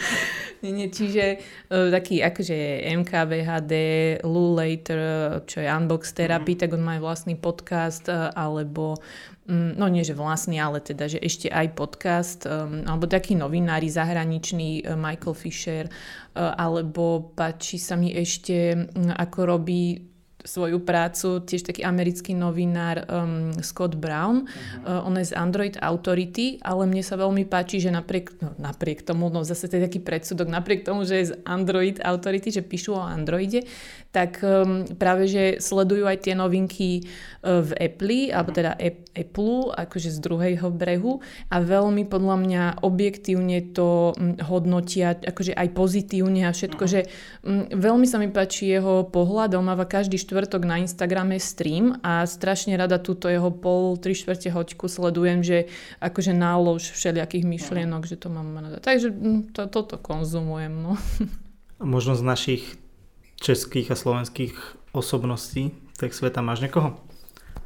nie, nie, čiže uh, taký akože MKVHD, Lou Later, čo je Unbox Therapy, mm. tak on má vlastný podcast, uh, alebo no nie že vlastný, ale teda, že ešte aj podcast, um, alebo taký novinári zahraničný uh, Michael Fisher, uh, alebo páči sa mi ešte, um, ako robí svoju prácu, tiež taký americký novinár um, Scott Brown. Uh-huh. Uh, on je z Android Authority, ale mne sa veľmi páči, že napriek, no, napriek tomu, no zase to je taký predsudok, napriek tomu, že je z Android Authority, že píšu o Androide, tak um, práve, že sledujú aj tie novinky uh, v Apple, alebo teda Apple, akože z druhého brehu a veľmi podľa mňa objektívne to um, hodnotia, akože aj pozitívne a všetko, uh-huh. že um, veľmi sa mi páči jeho pohľad, on máva každý štvrt štvrtok na Instagrame stream a strašne rada túto jeho pol, tri štvrte hoďku sledujem, že akože nálož všelijakých myšlienok, že to mám rada. Takže hm, to, toto konzumujem. No. Možno z našich českých a slovenských osobností tak sveta máš niekoho?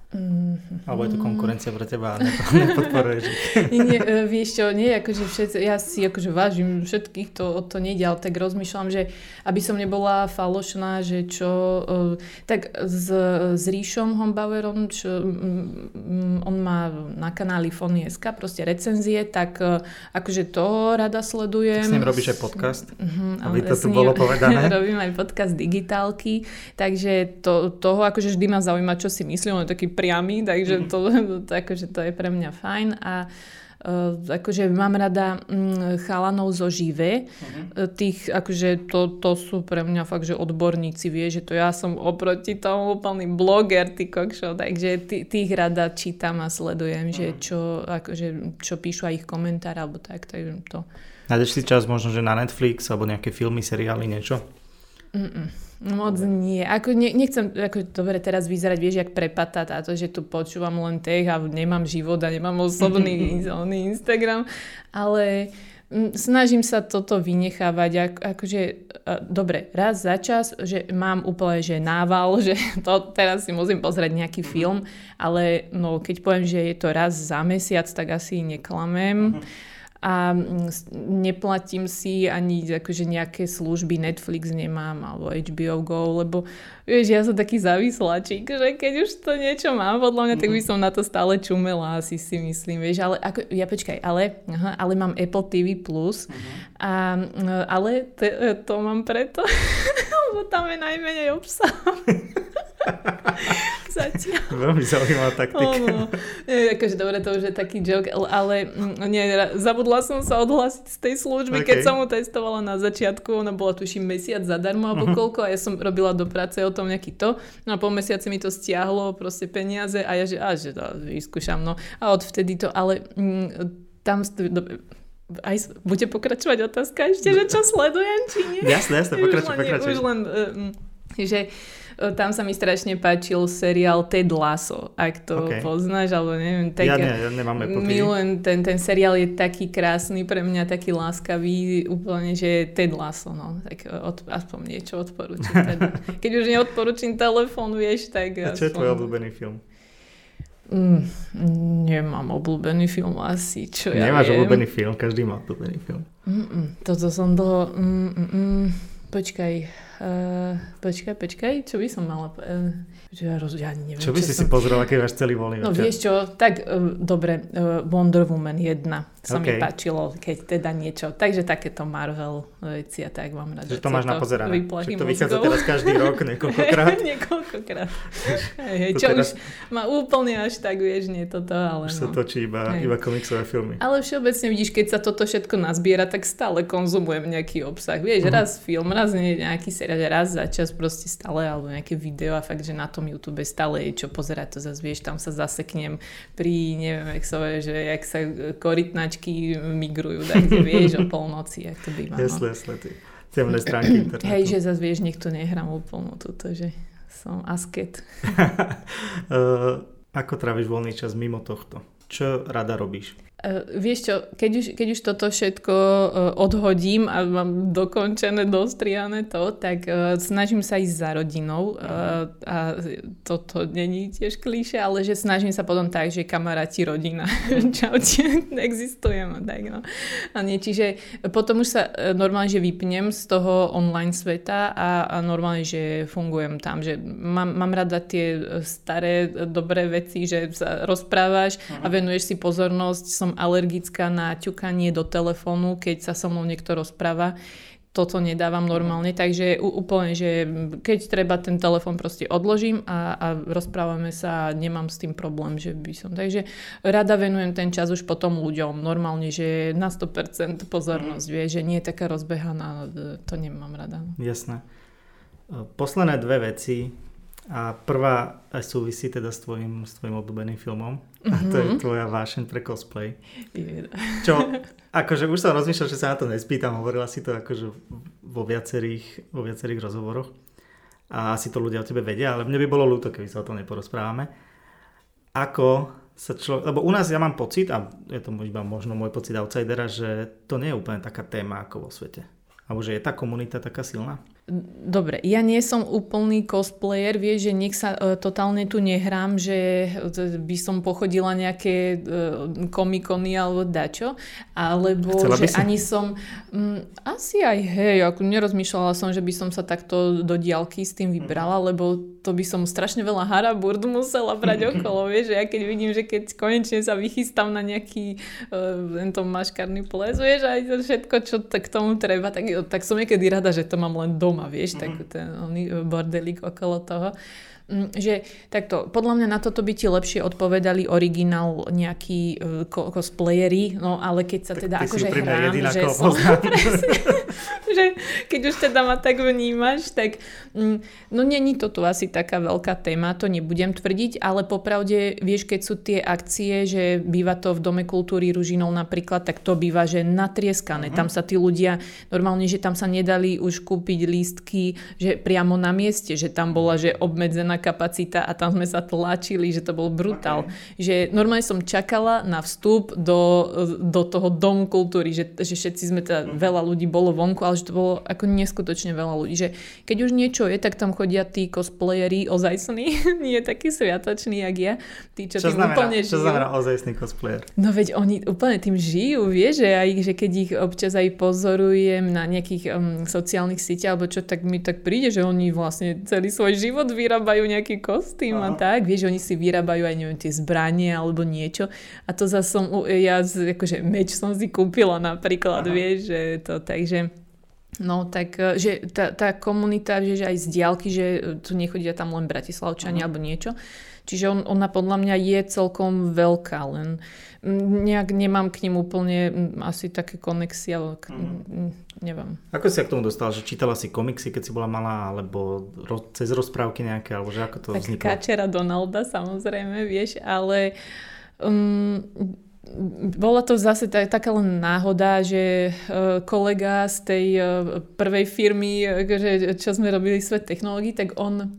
Mm-hmm. Alebo je to konkurencia pre teba a nepodporuješ nie, nie, e, vieš čo, nie, akože všetci, ja si akože vážim všetkých, to to nejde, ale tak rozmýšľam, že aby som nebola falošná, že čo, uh, tak s, s Ríšom Hombauerom, čo, on má na kanáli Fony.sk proste recenzie, tak uh, akože to rada sledujem. Tak s ním robíš aj podcast, uh-huh, aby to tu bolo povedané. robím aj podcast digitálky, takže to, toho akože vždy ma zaujíma, čo si myslím, on je taký priamy, takže mhm. to, to, akože to je pre mňa fajn a Uh, akože mám rada um, chalanov zo žive. Uh-huh. Tých, akože to, to sú pre mňa fakt, že odborníci, vie, že to ja som oproti tomu úplný bloger, ty kokšo, takže t- tých rada čítam a sledujem, uh-huh. že mhm. čo, akože, čo píšu aj ich komentár, alebo tak, takže to. Nájdeš si čas možno, že na Netflix, alebo nejaké filmy, seriály, niečo? Mm-mm. Moc nie. Ako ne, nechcem ako dobre teraz vyzerať, vieš, jak prepata táto, že tu počúvam len tech a nemám život a nemám osobný Instagram, ale snažím sa toto vynechávať. Ako, akože, dobre, raz za čas, že mám úplne že nával, že to teraz si musím pozrieť nejaký mhm. film, ale no, keď poviem, že je to raz za mesiac, tak asi neklamem. Uh-huh a mm, neplatím si ani akože nejaké služby, Netflix nemám alebo HBO Go, lebo vieš, ja som taký závislačík, že keď už to niečo mám podľa mňa, tak by mhm. som na to stále čumela, asi si myslím, vieš, ale ako, ja počkaj, ale, aha, ale mám Apple TV+, Plus, uh-huh. a, ale te, to mám preto, lebo tam je najmenej obsahu. Zatiaľ. Veľmi zaujímavá taktika. Ono. Nie, akože dobre, to už je taký joke, ale mm, nie, zabudla som sa odhlásiť z tej služby, okay. keď som mu testovala na začiatku, ona bola tuším mesiac zadarmo alebo uh-huh. koľko a ja som robila do práce o tom nejaký to, no a po mesiaci mi to stiahlo proste peniaze a ja že, a že to vyskúšam, no a odvtedy to, ale mm, tam aj bude pokračovať otázka ešte, že čo sledujem, či nie? Jasne, jasne, pokračuj, pokračuj. Už len, um, že tam sa mi strašne páčil seriál Ted Lasso, ak to okay. poznáš, alebo neviem. Tak, ja, ne, ja nemám Milujem, ten, ten seriál je taký krásny, pre mňa taký láskavý, úplne, že Ted Lasso, no. Tak od, aspoň niečo odporúčam. Teda. Keď už neodporúčam telefón, vieš, tak... A čo je tvoj obľúbený film? Mm, nemám obľúbený film asi, čo ja Nemáš viem. obľúbený film, každý má obľúbený film. Mm-mm, toto som dlho... Mm-mm, počkaj, Uh, počkaj, počkaj, čo by som mala... Uh, ja, roz, ja neviem, čo by čo si som... si pozrela, keď máš celý voľný No vieš čo, tak uh, dobre, uh, Wonder Woman 1 sa okay. mi páčilo, keď teda niečo. Takže takéto Marvel veci a tak mám rada. Že to máš na pozerané. Že to vychádza teraz každý rok niekoľkokrát. niekoľkokrát. hej, hej, čo teraz... už ma úplne až tak, vieš, nie toto, ale Už no. sa točí iba, iba komiksové filmy. Ale všeobecne vidíš, keď sa toto všetko nazbiera, tak stále konzumujem nejaký obsah. Vieš, uh-huh. raz film, raz nejaký seriál, raz za čas proste stále, alebo nejaké video a fakt, že na tom YouTube stále je čo pozerať, to zase vieš, tam sa zaseknem pri, neviem, jak sa vie, že jak sa korytnačky migrujú, tak kde vieš o polnoci, jak to býva. No. jasne, ty temné stránky internetu. Hej, že zase vieš, niekto nehrám úplnú túto, že som asket. uh, ako tráviš voľný čas mimo tohto? Čo rada robíš? Uh, vieš čo, keď už, keď už toto všetko uh, odhodím a mám dokončené, dostriané to, tak uh, snažím sa ísť za rodinou a toto není tiež klíše, ale že snažím sa potom tak, že kamaráti rodina, čaute, existujem a tak no. A nie, čiže potom už sa normálne, že vypnem z toho online sveta a, a normálne, že fungujem tam, že mám, mám rada tie staré dobré veci, že sa rozprávaš a mhm. venuješ si pozornosť, som som alergická na ťukanie do telefónu, keď sa so mnou niekto rozpráva. Toto nedávam normálne, takže úplne, že keď treba ten telefón proste odložím a, a rozprávame sa a nemám s tým problém, že by som. Takže rada venujem ten čas už potom ľuďom. Normálne, že na 100% pozornosť, vie, že nie je taká rozbehaná, to nemám rada. Jasné. Posledné dve veci, a prvá súvisí teda s tvojim, s tvojim obľúbeným filmom. Mm-hmm. A to je mhm. tvoja vášeň pre cosplay. Yeah. Čo, akože už som rozmýšľal, že sa na to nespýtam. Hovorila si to akože vo viacerých, vo viacerých rozhovoroch. A asi to ľudia o tebe vedia, ale mne by bolo ľúto, keby sa o tom neporozprávame. Ako sa človek... Lebo u nás ja mám pocit, a je to iba možno môj pocit outsidera, že to nie je úplne taká téma ako vo svete. Alebo že je tá komunita taká silná? Dobre, ja nie som úplný cosplayer, vieš, že nech sa uh, totálne tu nehrám, že by som pochodila nejaké uh, komikony alebo dačo, alebo Chcela že ani som, um, asi aj hej, ako nerozmýšľala som, že by som sa takto do diálky s tým vybrala, lebo to by som strašne veľa haraburd musela brať okolo, vieš, že ja keď vidím, že keď konečne sa vychystám na nejaký uh, tento maškarný ples, vieš, aj to všetko, čo t- k tomu treba, tak, tak som niekedy rada, že to mám len doma doma, vieš, mm-hmm. tak ten oný bordelík okolo toho. Mm, že takto, podľa mňa na toto by ti lepšie odpovedali originál nejakí uh, cosplayery, no ale keď sa teda akože hrám, že som, že keď už teda ma tak vnímaš, tak mm, no není to tu asi taká veľká téma, to nebudem tvrdiť, ale popravde, vieš, keď sú tie akcie, že býva to v Dome kultúry Ružinov napríklad, tak to býva, že natrieskané. Uh-huh. Tam sa tí ľudia, normálne, že tam sa nedali už kúpiť lístky, že priamo na mieste, že tam bola, že obmedzená kapacita a tam sme sa tlačili, že to bol brutál. Okay. Že normálne som čakala na vstup do, do toho domu kultúry, že, že všetci sme teda, mm. veľa ľudí bolo vonku, ale že to bolo ako neskutočne veľa ľudí. Že keď už niečo je, tak tam chodia tí cosplayeri ozajstní, nie takí sviatoční, jak ja. Tí, čo, čo tým znamená, úplne žijú. Čo znamená ozajstný cosplayer? No veď oni úplne tým žijú, vieš, že, aj, že keď ich občas aj pozorujem na nejakých um, sociálnych sieťach, alebo čo, tak mi tak príde, že oni vlastne celý svoj život vyrábajú nejaký kostým Aha. a tak. Vieš, oni si vyrábajú aj neviem, tie zbranie alebo niečo. A to zase som, ja akože meč som si kúpila napríklad, Aha. vieš, že to takže... No tak, e, že tá, tá komunita, že, že aj z diálky, že tu nechodia tam len bratislavčania alebo niečo. Čiže on, ona podľa mňa je celkom veľká, len nejak nemám k ním úplne asi také konexie, ale mm neviem. Ako si sa k tomu dostala? Že čítala si komiksy, keď si bola malá, alebo ro- cez rozprávky nejaké, alebo že ako to tak vzniklo? Kačera Donalda samozrejme, vieš, ale um, bola to zase tak, taká len náhoda, že uh, kolega z tej uh, prvej firmy, že, čo sme robili svet technológií, tak on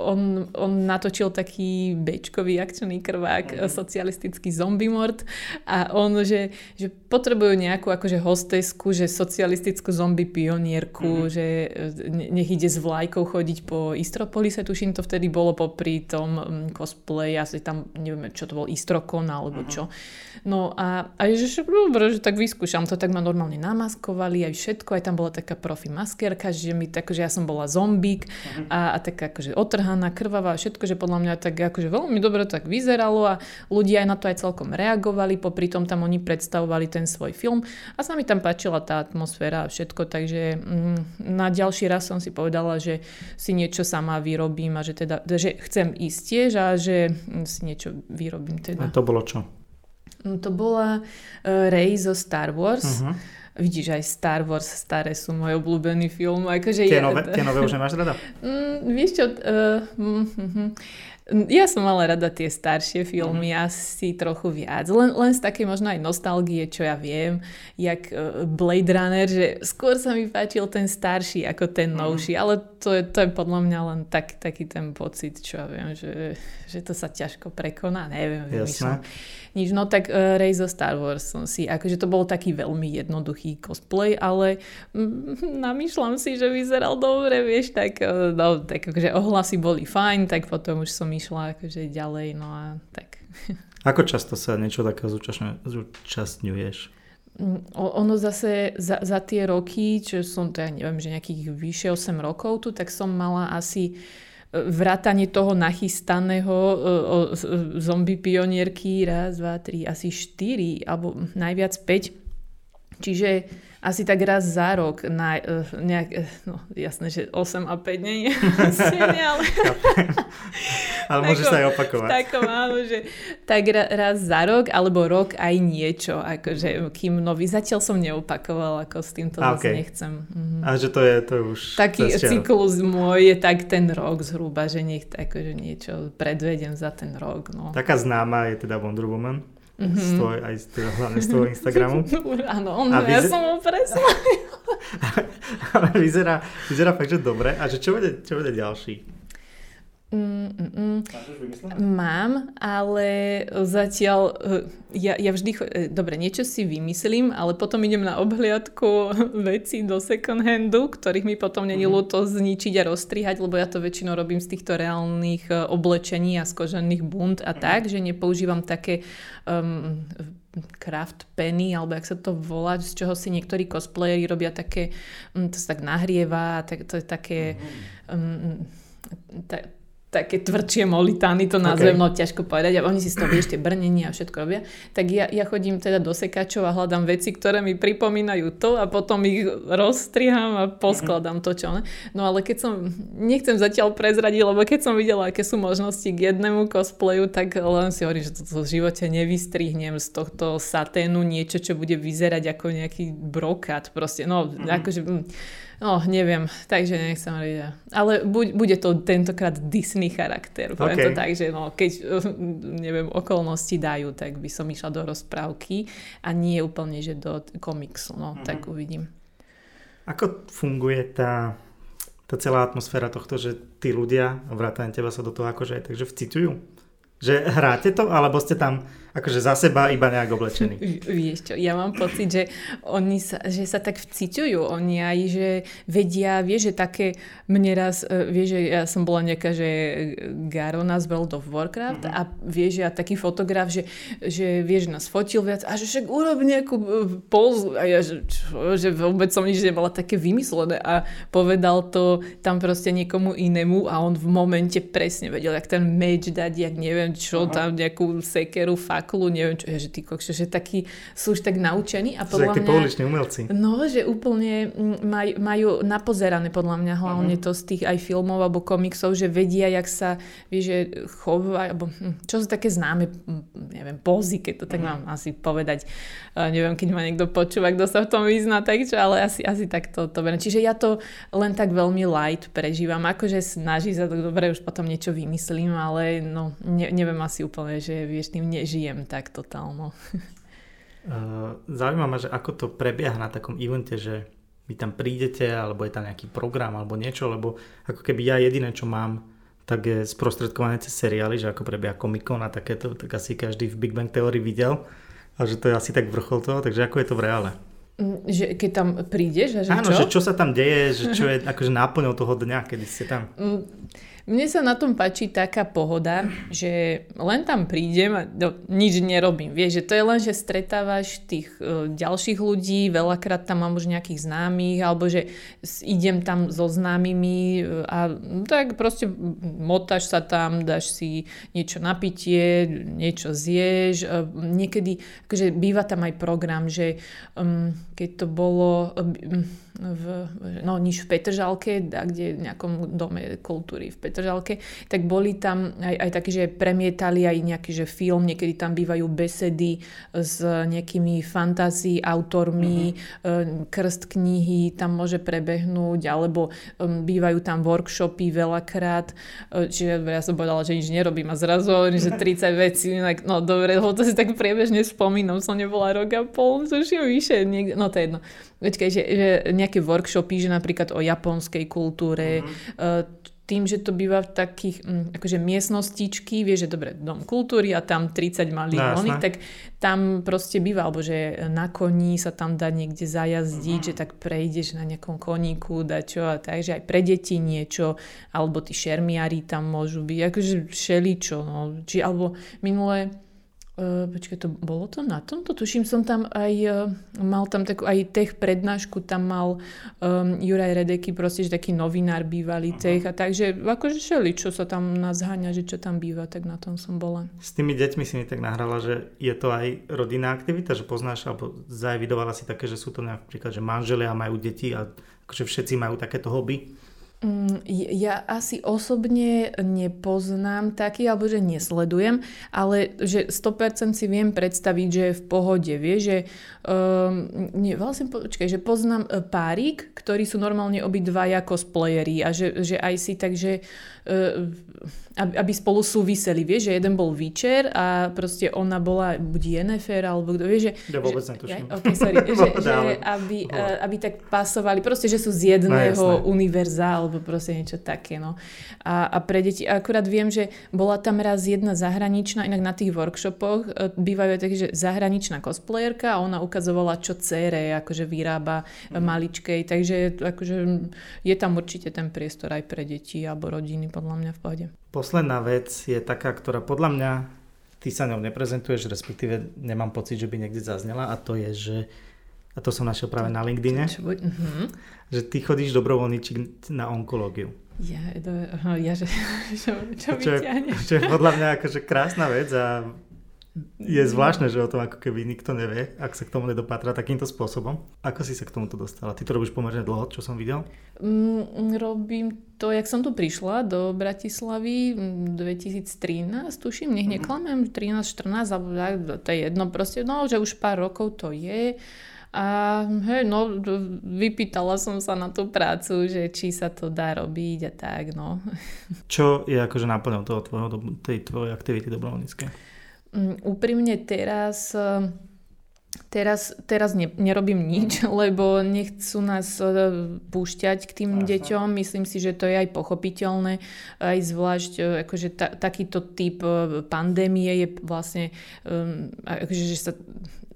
on, on natočil taký bečkový akčný krvák, mm. socialistický zombie mord a on, že, že potrebujú nejakú akože hostesku, že socialistickú zombie pionierku, mm. že nech ide s vlajkou chodiť po Istropolise, tuším to vtedy bolo popri tom cosplay, asi tam, neviem, čo to bol, Istrokon alebo mm. čo. No a, a že, že, dobre, že tak vyskúšam to, tak ma normálne namaskovali aj všetko, aj tam bola taká profi maskierka, že mi tak, že ja som bola zombík mm. a, a taká akože otrhaná, krvavá, všetko, že podľa mňa tak akože veľmi dobre tak vyzeralo a ľudia aj na to aj celkom reagovali, popri tom tam oni predstavovali ten svoj film a sa mi tam páčila tá atmosféra a všetko, takže mm, na ďalší raz som si povedala, že si niečo sama vyrobím a že teda, že chcem ísť tiež a že si niečo vyrobím teda. A to bolo čo? No, to bola uh, Rey zo Star Wars. Uh-huh. Vidíš, aj Star Wars staré sú môj obľúbený film. Akože tie, ja, nové, tie nové už nemáš rada? Mm, vieš čo, uh, mm, ja som mala rada tie staršie filmy, mm-hmm. asi trochu viac. Len, len z takej možno aj nostalgie, čo ja viem, jak e, Blade Runner, že skôr sa mi páčil ten starší ako ten mm-hmm. novší, ale to je, to je podľa mňa len tak, taký ten pocit, čo ja viem, že, že to sa ťažko prekoná, neviem. Jasné. Nič, no tak uh, Ray zo Star Wars som si, akože to bol taký veľmi jednoduchý cosplay, ale mm, namýšľam si, že vyzeral dobre, vieš, tak, uh, no, tak akože ohlasy boli fajn, tak potom už som išla akože ďalej, no a tak. Ako často sa niečo takého zúčastňuješ? Mm, ono zase za, za tie roky, čo som to, ja neviem, že nejakých vyše 8 rokov tu, tak som mala asi vrátanie toho nachystaného e, zombie pionierky, raz, dva, tri, asi štyri, alebo najviac päť. Čiže asi tak raz za rok na uh, nejak, uh, no jasné, že 8 a 5 nie je ale... ale môže sa aj opakovať. Takom áno, že tak raz za rok, alebo rok aj niečo, akože kým nový. Zatiaľ som neopakovala, ako s týmto a, okay. nechcem. Mhm. A že to je, to už... Taký cyklus môj je tak ten rok zhruba, že nech akože niečo predvedem za ten rok. No. Taká známa je teda Wonder Woman. Mm-hmm. Z tvoj, aj z, hlavne z tvojho Instagramu. Áno, on, ja vyzer... som ho presla. Ale vyzerá, vyzerá fakt, že dobre. A že čo bude, čo bude ďalší? Mm, mm, mm. Mám, ale zatiaľ eh, ja, ja vždy, eh, dobre, niečo si vymyslím, ale potom idem na obhliadku veci do second handu, ktorých mi potom není mm-hmm. ľúto zničiť a rozstrihať, lebo ja to väčšinou robím z týchto reálnych eh, oblečení a z kožených bund a mm-hmm. tak, že nepoužívam také um, craft penny, alebo jak sa to volá, z čoho si niektorí cosplayeri robia také, um, to sa tak nahrieva, tak, to je také... Um, ta, také tvrdšie molitány, to nazvem, okay. no ťažko povedať, a oni si z toho vieš tie brnenia a všetko robia, tak ja, ja chodím teda do sekačov a hľadám veci, ktoré mi pripomínajú to a potom ich rozstriham a poskladám to, čo ne. No ale keď som, nechcem zatiaľ prezradiť, lebo keď som videla, aké sú možnosti k jednému cosplayu, tak len si hovorím, že toto v živote nevystrihnem z tohto saténu niečo, čo bude vyzerať ako nejaký brokát, proste, no mm-hmm. akože... Hm, No, neviem, takže nechcem hovoriť. Ale buď, bude to tentokrát Disney charakter. Poviem okay. to tak, že no, keď neviem, okolnosti dajú, tak by som išla do rozprávky a nie úplne, že do komiksu. No, mm-hmm. tak uvidím. Ako funguje tá, tá celá atmosféra tohto, že tí ľudia, vrátane teba sa do toho akože aj takže vcitujú? Že hráte to, alebo ste tam akože za seba iba nejak oblečení. Vieš čo, ja mám pocit, že oni sa, že sa tak vciťujú, oni aj, že vedia, vieš, že také, mne raz, e, vieš, že ja som bola nejaká, že Garona z World of Warcraft mm-hmm. a vieš, ja taký fotograf, že, že vieš, nás fotil viac a že však urob nejakú e, poz a ja, že, čo, že vôbec som nič nebola také vymyslené a povedal to tam proste niekomu inému a on v momente presne vedel, jak ten meč dať, jak neviem čo, Aha. tam nejakú sekeru, fakt fakulu, neviem čo, že tí kokšo, že takí sú už tak naučení a podľa mňa... pouliční umelci. No, že úplne maj, majú napozerané podľa mňa hlavne uh-huh. to z tých aj filmov alebo komiksov, že vedia, jak sa, vie, že chová, alebo hm, čo sú také známe, hm, neviem, pozy, keď to tak uh-huh. mám asi povedať. Uh, neviem, keď ma niekto počúva, kto sa v tom vyzná, tak čo, ale asi, asi tak to, to beriem. Čiže ja to len tak veľmi light prežívam. Akože snaží sa to dobre, už potom niečo vymyslím, ale no, ne, neviem asi úplne, že vieš, tým nežijem neviem tak totálno. Uh, zaujíma ma, že ako to prebieha na takom evente, že vy tam prídete, alebo je tam nejaký program, alebo niečo, lebo ako keby ja jediné, čo mám tak je sprostredkované cez seriály, že ako prebieha komikon a takéto, tak asi každý v Big Bang Theory videl. A že to je asi tak vrchol toho, takže ako je to v reále? Mm, že keď tam prídeš a že Áno, čo? že čo sa tam deje, že čo je akože náplňou toho dňa, kedy ste tam. Mne sa na tom páči taká pohoda, že len tam prídem a no, nič nerobím. Vieš, že to je len, že stretávaš tých uh, ďalších ľudí, veľakrát tam mám už nejakých známych, alebo že idem tam so známymi uh, a tak proste motáš sa tam, dáš si niečo na pitie, niečo zješ. Uh, niekedy, akože býva tam aj program, že um, keď to bolo... Uh, v, no niž v Petržalke, kde v nejakom dome kultúry v Petržalke, tak boli tam aj, aj takí, že premietali aj nejaký že film, niekedy tam bývajú besedy s nejakými fantází autormi, mm-hmm. krst knihy tam môže prebehnúť, alebo um, bývajú tam workshopy veľakrát, čiže ja som povedala, že nič nerobím a zrazu že 30 vecí, no dobre, lebo to si tak priebežne spomínam, som nebola rok a pol, tuším vyše, niekde, no to je jedno. Počkaj, že, že nejaké workshopy, že napríklad o japonskej kultúre, mm-hmm. tým, že to býva v takých mm, akože miestnostičky, vieš, že dobre, dom kultúry a tam 30 malých no, tak tam proste býva, alebo že na koní sa tam dá niekde zajazdiť, mm-hmm. že tak prejdeš na nejakom koníku, dá čo a tak, že aj pre deti niečo, alebo tí šermiari tam môžu byť, akože všeličo, no. Či, alebo minulé Uh, počkaj, to bolo to na tomto? Tuším, som tam aj uh, mal tam takú aj tech prednášku, tam mal um, Juraj Redeky, proste, že taký novinár bývalý uh-huh. tech a takže akože šeli, čo sa tam nás zháňa, že čo tam býva, tak na tom som bola. S tými deťmi si mi tak nahrala, že je to aj rodinná aktivita, že poznáš, alebo zaevidovala si také, že sú to napríklad, že manželia majú deti a akože všetci majú takéto hobby. Mm, ja asi osobne nepoznám taký, alebo že nesledujem, ale že 100% si viem predstaviť, že je v pohode, vie, že um, nie, vlastne počkaj, že poznám e, párik, ktorí sú normálne obidvaja cosplayeri a že, že aj si takže aby spolu súviseli, vieš, že jeden bol Witcher a proste ona bola buď Yennefer, alebo kto, vieš, že... Ja vôbec netuším. Ja, okay, sorry, že, že aby, uh, aby tak pasovali, proste, že sú z jedného no, univerza, alebo proste niečo také, no. A, a pre deti, akurát viem, že bola tam raz jedna zahraničná, inak na tých workshopoch uh, bývajú také, že zahraničná cosplayerka a ona ukazovala, čo cére akože vyrába mm. maličkej, takže akože je tam určite ten priestor aj pre deti alebo rodiny, podľa mňa v pohode. Posledná vec je taká, ktorá podľa mňa ty sa ňou neprezentuješ, respektíve nemám pocit, že by niekde zaznela a to je, že a to som našiel práve na LinkedIne, uh-huh. že ty chodíš dobrovoľníčik na onkológiu. Ja, to, ja že, čo, čo, čo, je, čo je podľa mňa akože krásna vec a je zvláštne, že o tom ako keby nikto nevie, ak sa k tomu nedopátra takýmto spôsobom. Ako si sa k tomuto dostala? Ty to robíš pomerne dlho, čo som videl? Mm, robím to, jak som tu prišla do Bratislavy 2013, mm, tuším, nech mhm. neklamem, 13-14, alebo to je jedno proste, no, že už pár rokov to je. A hej, no, vypýtala som sa na tú prácu, že či sa to dá robiť a tak, no. Čo je akože náplňou toho tvojho, tej tvojej aktivity dobrovoľníckej? Mm, úprimne teraz Teraz, teraz ne, nerobím nič, lebo nechcú nás e, púšťať k tým Aha. deťom. Myslím si, že to je aj pochopiteľné. Aj zvlášť, e, akože ta, takýto typ e, pandémie je vlastne, um, akože, že sa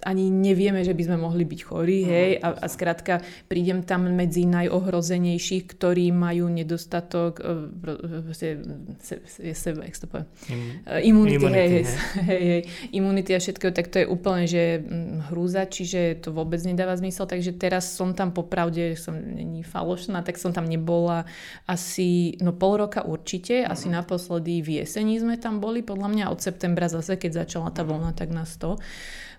ani nevieme, že by sme mohli byť chorí, hej, a, a skrátka prídem tam medzi najohrozenejších, ktorí majú nedostatok se, se, se, jak to poviem? Im, uh, imunity, imunity, hej, hej. Hej, hej, imunity a všetko, tak to je úplne, že hm, hrúza, čiže to vôbec nedáva zmysel, takže teraz som tam popravde, som není falošná, tak som tam nebola asi, no pol roka určite, uh-huh. asi naposledy v jeseni sme tam boli, podľa mňa od septembra zase, keď začala tá vlna, tak na 100.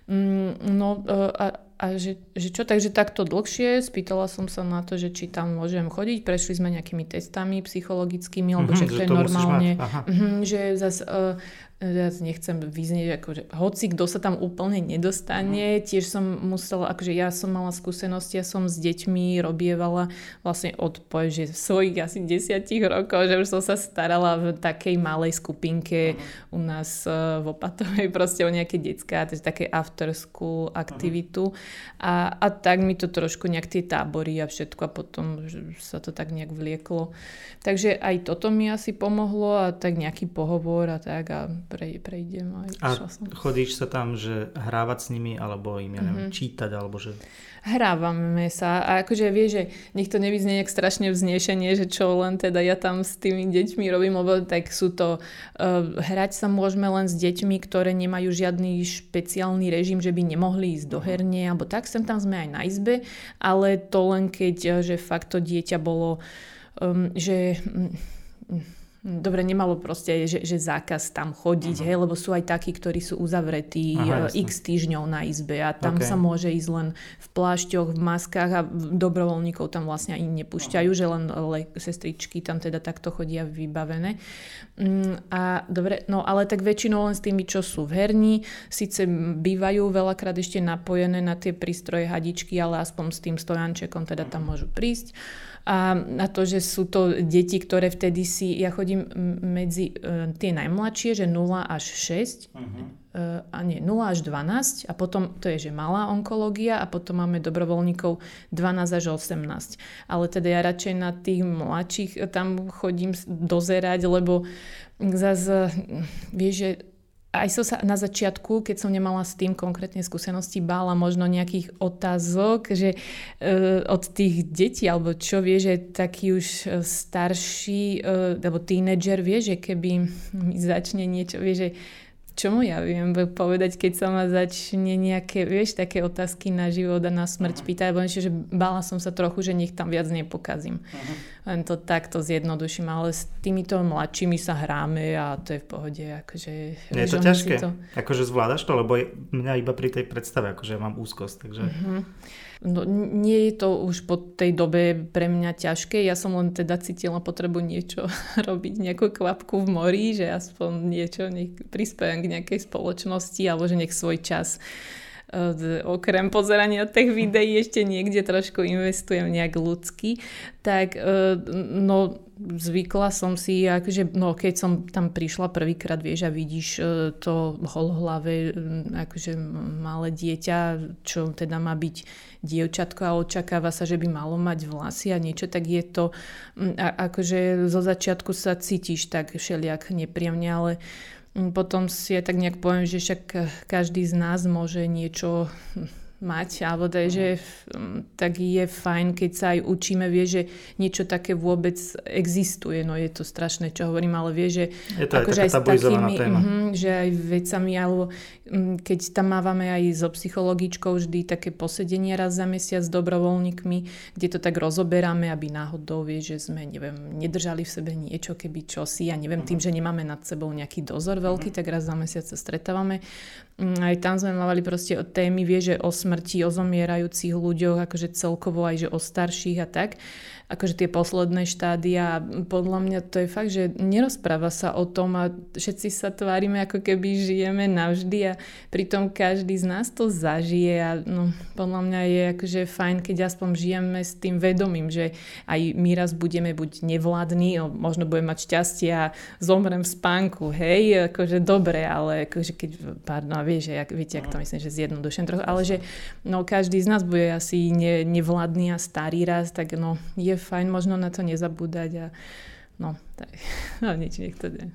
Mm, no e, a, a že, že čo, takže takto dlhšie, spýtala som sa na to, že či tam môžem chodiť, prešli sme nejakými testami psychologickými, lebo mm-hmm, že to je normálne, mm, že zase uh, ja nechcem vyznieť, akože hoci kto sa tam úplne nedostane, mm. tiež som musela, akože ja som mala skúsenosti, ja som s deťmi robievala vlastne od že svojich asi desiatich rokov, že už som sa starala v takej malej skupinke mm. u nás uh, v Opatovej proste o nejaké detská, takže také after school aktivitu. Mm. A, a tak mi to trošku nejak tie tábory a všetko a potom sa to tak nejak vlieklo. Takže aj toto mi asi pomohlo a tak nejaký pohovor a tak a pre, prejdem. Aj a som. chodíš sa tam, že hrávať s nimi alebo im, ja neviem, mm-hmm. čítať alebo že hrávame sa a akože vie, že nech to nevyznie nejak strašne vznešenie, že čo len teda ja tam s tými deťmi robím, lebo tak sú to, uh, hrať sa môžeme len s deťmi, ktoré nemajú žiadny špeciálny režim, že by nemohli ísť do herne, alebo tak, sem tam sme aj na izbe, ale to len keď, eh, že fakt to dieťa bolo, um, že... Um, Dobre, nemalo proste, že, že zákaz tam chodiť, uh-huh. hej, lebo sú aj takí, ktorí sú uzavretí Aha, uh, x týždňov na izbe a tam okay. sa môže ísť len v plášťoch, v maskách a dobrovoľníkov tam vlastne ani nepúšťajú, uh-huh. že len le, sestričky tam teda takto chodia vybavené. Um, a dobre, no ale tak väčšinou len s tými, čo sú v herni, síce bývajú veľakrát ešte napojené na tie prístroje hadičky, ale aspoň s tým stojančekom teda tam môžu prísť a na to, že sú to deti, ktoré vtedy si, ja chodím medzi uh, tie najmladšie, že 0 až 6, uh-huh. uh, a nie, 0 až 12 a potom to je, že malá onkológia a potom máme dobrovoľníkov 12 až 18. Ale teda ja radšej na tých mladších tam chodím dozerať, lebo zase, vieš, že aj som sa na začiatku, keď som nemala s tým konkrétne skúsenosti, bála možno nejakých otázok, že e, od tých detí, alebo čo vie, že taký už e, starší, e, alebo tínedžer vie, že keby mi začne niečo, vie, že čo mu ja viem povedať, keď sa ma začne nejaké, vieš, také otázky na život a na smrť uh-huh. pýtať, lebo že bála som sa trochu, že nech tam viac nepokazím. Uh-huh. Len to takto zjednoduším, ale s týmito mladšími sa hráme a to je v pohode. Akože, je to ťažké? To... Akože zvládaš to? Lebo mňa iba pri tej predstave, akože mám úzkosť, takže... Uh-huh. No, nie je to už po tej dobe pre mňa ťažké. Ja som len teda cítila potrebu niečo robiť, nejakú kvapku v mori, že aspoň niečo nech prispiejem k nejakej spoločnosti alebo že nech svoj čas uh, okrem pozerania tých videí ešte niekde trošku investujem nejak ľudský, tak uh, no zvykla som si, akože, no keď som tam prišla prvýkrát, vieš, a vidíš e, to holhlave, akože malé dieťa, čo teda má byť dievčatko a očakáva sa, že by malo mať vlasy a niečo, tak je to, a, akože zo začiatku sa cítiš tak všelijak nepríjemne, ale potom si aj tak nejak poviem, že však každý z nás môže niečo mať, alebo teda, že tak je fajn, keď sa aj učíme, vie, že niečo také vôbec existuje. No je to strašné, čo hovorím, ale vie, že je to akože aj, aj s takými, mm, že aj vecami, alebo keď tam mávame aj so psychologičkou vždy také posedenie raz za mesiac s dobrovoľníkmi, kde to tak rozoberáme, aby náhodou vie, že sme, neviem, nedržali v sebe niečo, keby čosi, ja neviem, tým, že nemáme nad sebou nejaký dozor veľký, tak raz za mesiac sa stretávame. Aj tam sme mávali proste o témy, vie, že o smrti, o zomierajúcich ľuďoch, akože celkovo aj, že o starších a tak akože tie posledné štádia. Podľa mňa to je fakt, že nerozpráva sa o tom a všetci sa tvárime, ako keby žijeme navždy a pritom každý z nás to zažije a no, podľa mňa je akože fajn, keď aspoň žijeme s tým vedomím, že aj my raz budeme buď nevládni, možno budem mať šťastie a zomrem v spánku, hej, akože dobre, ale akože keď, pardon, vieš, že, jak, viete, jak to myslím, že zjednodušujem trochu, ale že no, každý z nás bude asi ne, nevládny a starý raz, tak no, je fajn možno na to nezabúdať a no, tak, no nič, nech to deje.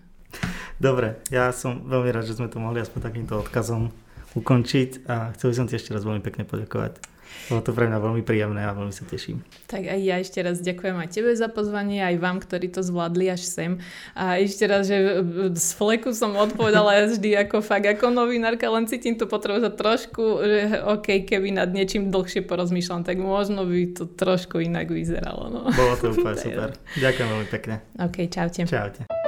Dobre, ja som veľmi rád, že sme to mohli aspoň takýmto odkazom ukončiť a chcel by som ti ešte raz veľmi pekne poďakovať. Bolo to pre mňa veľmi príjemné a veľmi sa teším. Tak aj ja ešte raz ďakujem aj tebe za pozvanie, aj vám, ktorí to zvládli až sem. A ešte raz, že z fleku som odpovedala vždy ako fakt ako novinárka, len cítim tú potrebu za trošku, že OK, keby nad niečím dlhšie porozmýšľam, tak možno by to trošku inak vyzeralo. No. Bolo to úplne super. Ďakujem veľmi pekne. OK, čaute. Čaute.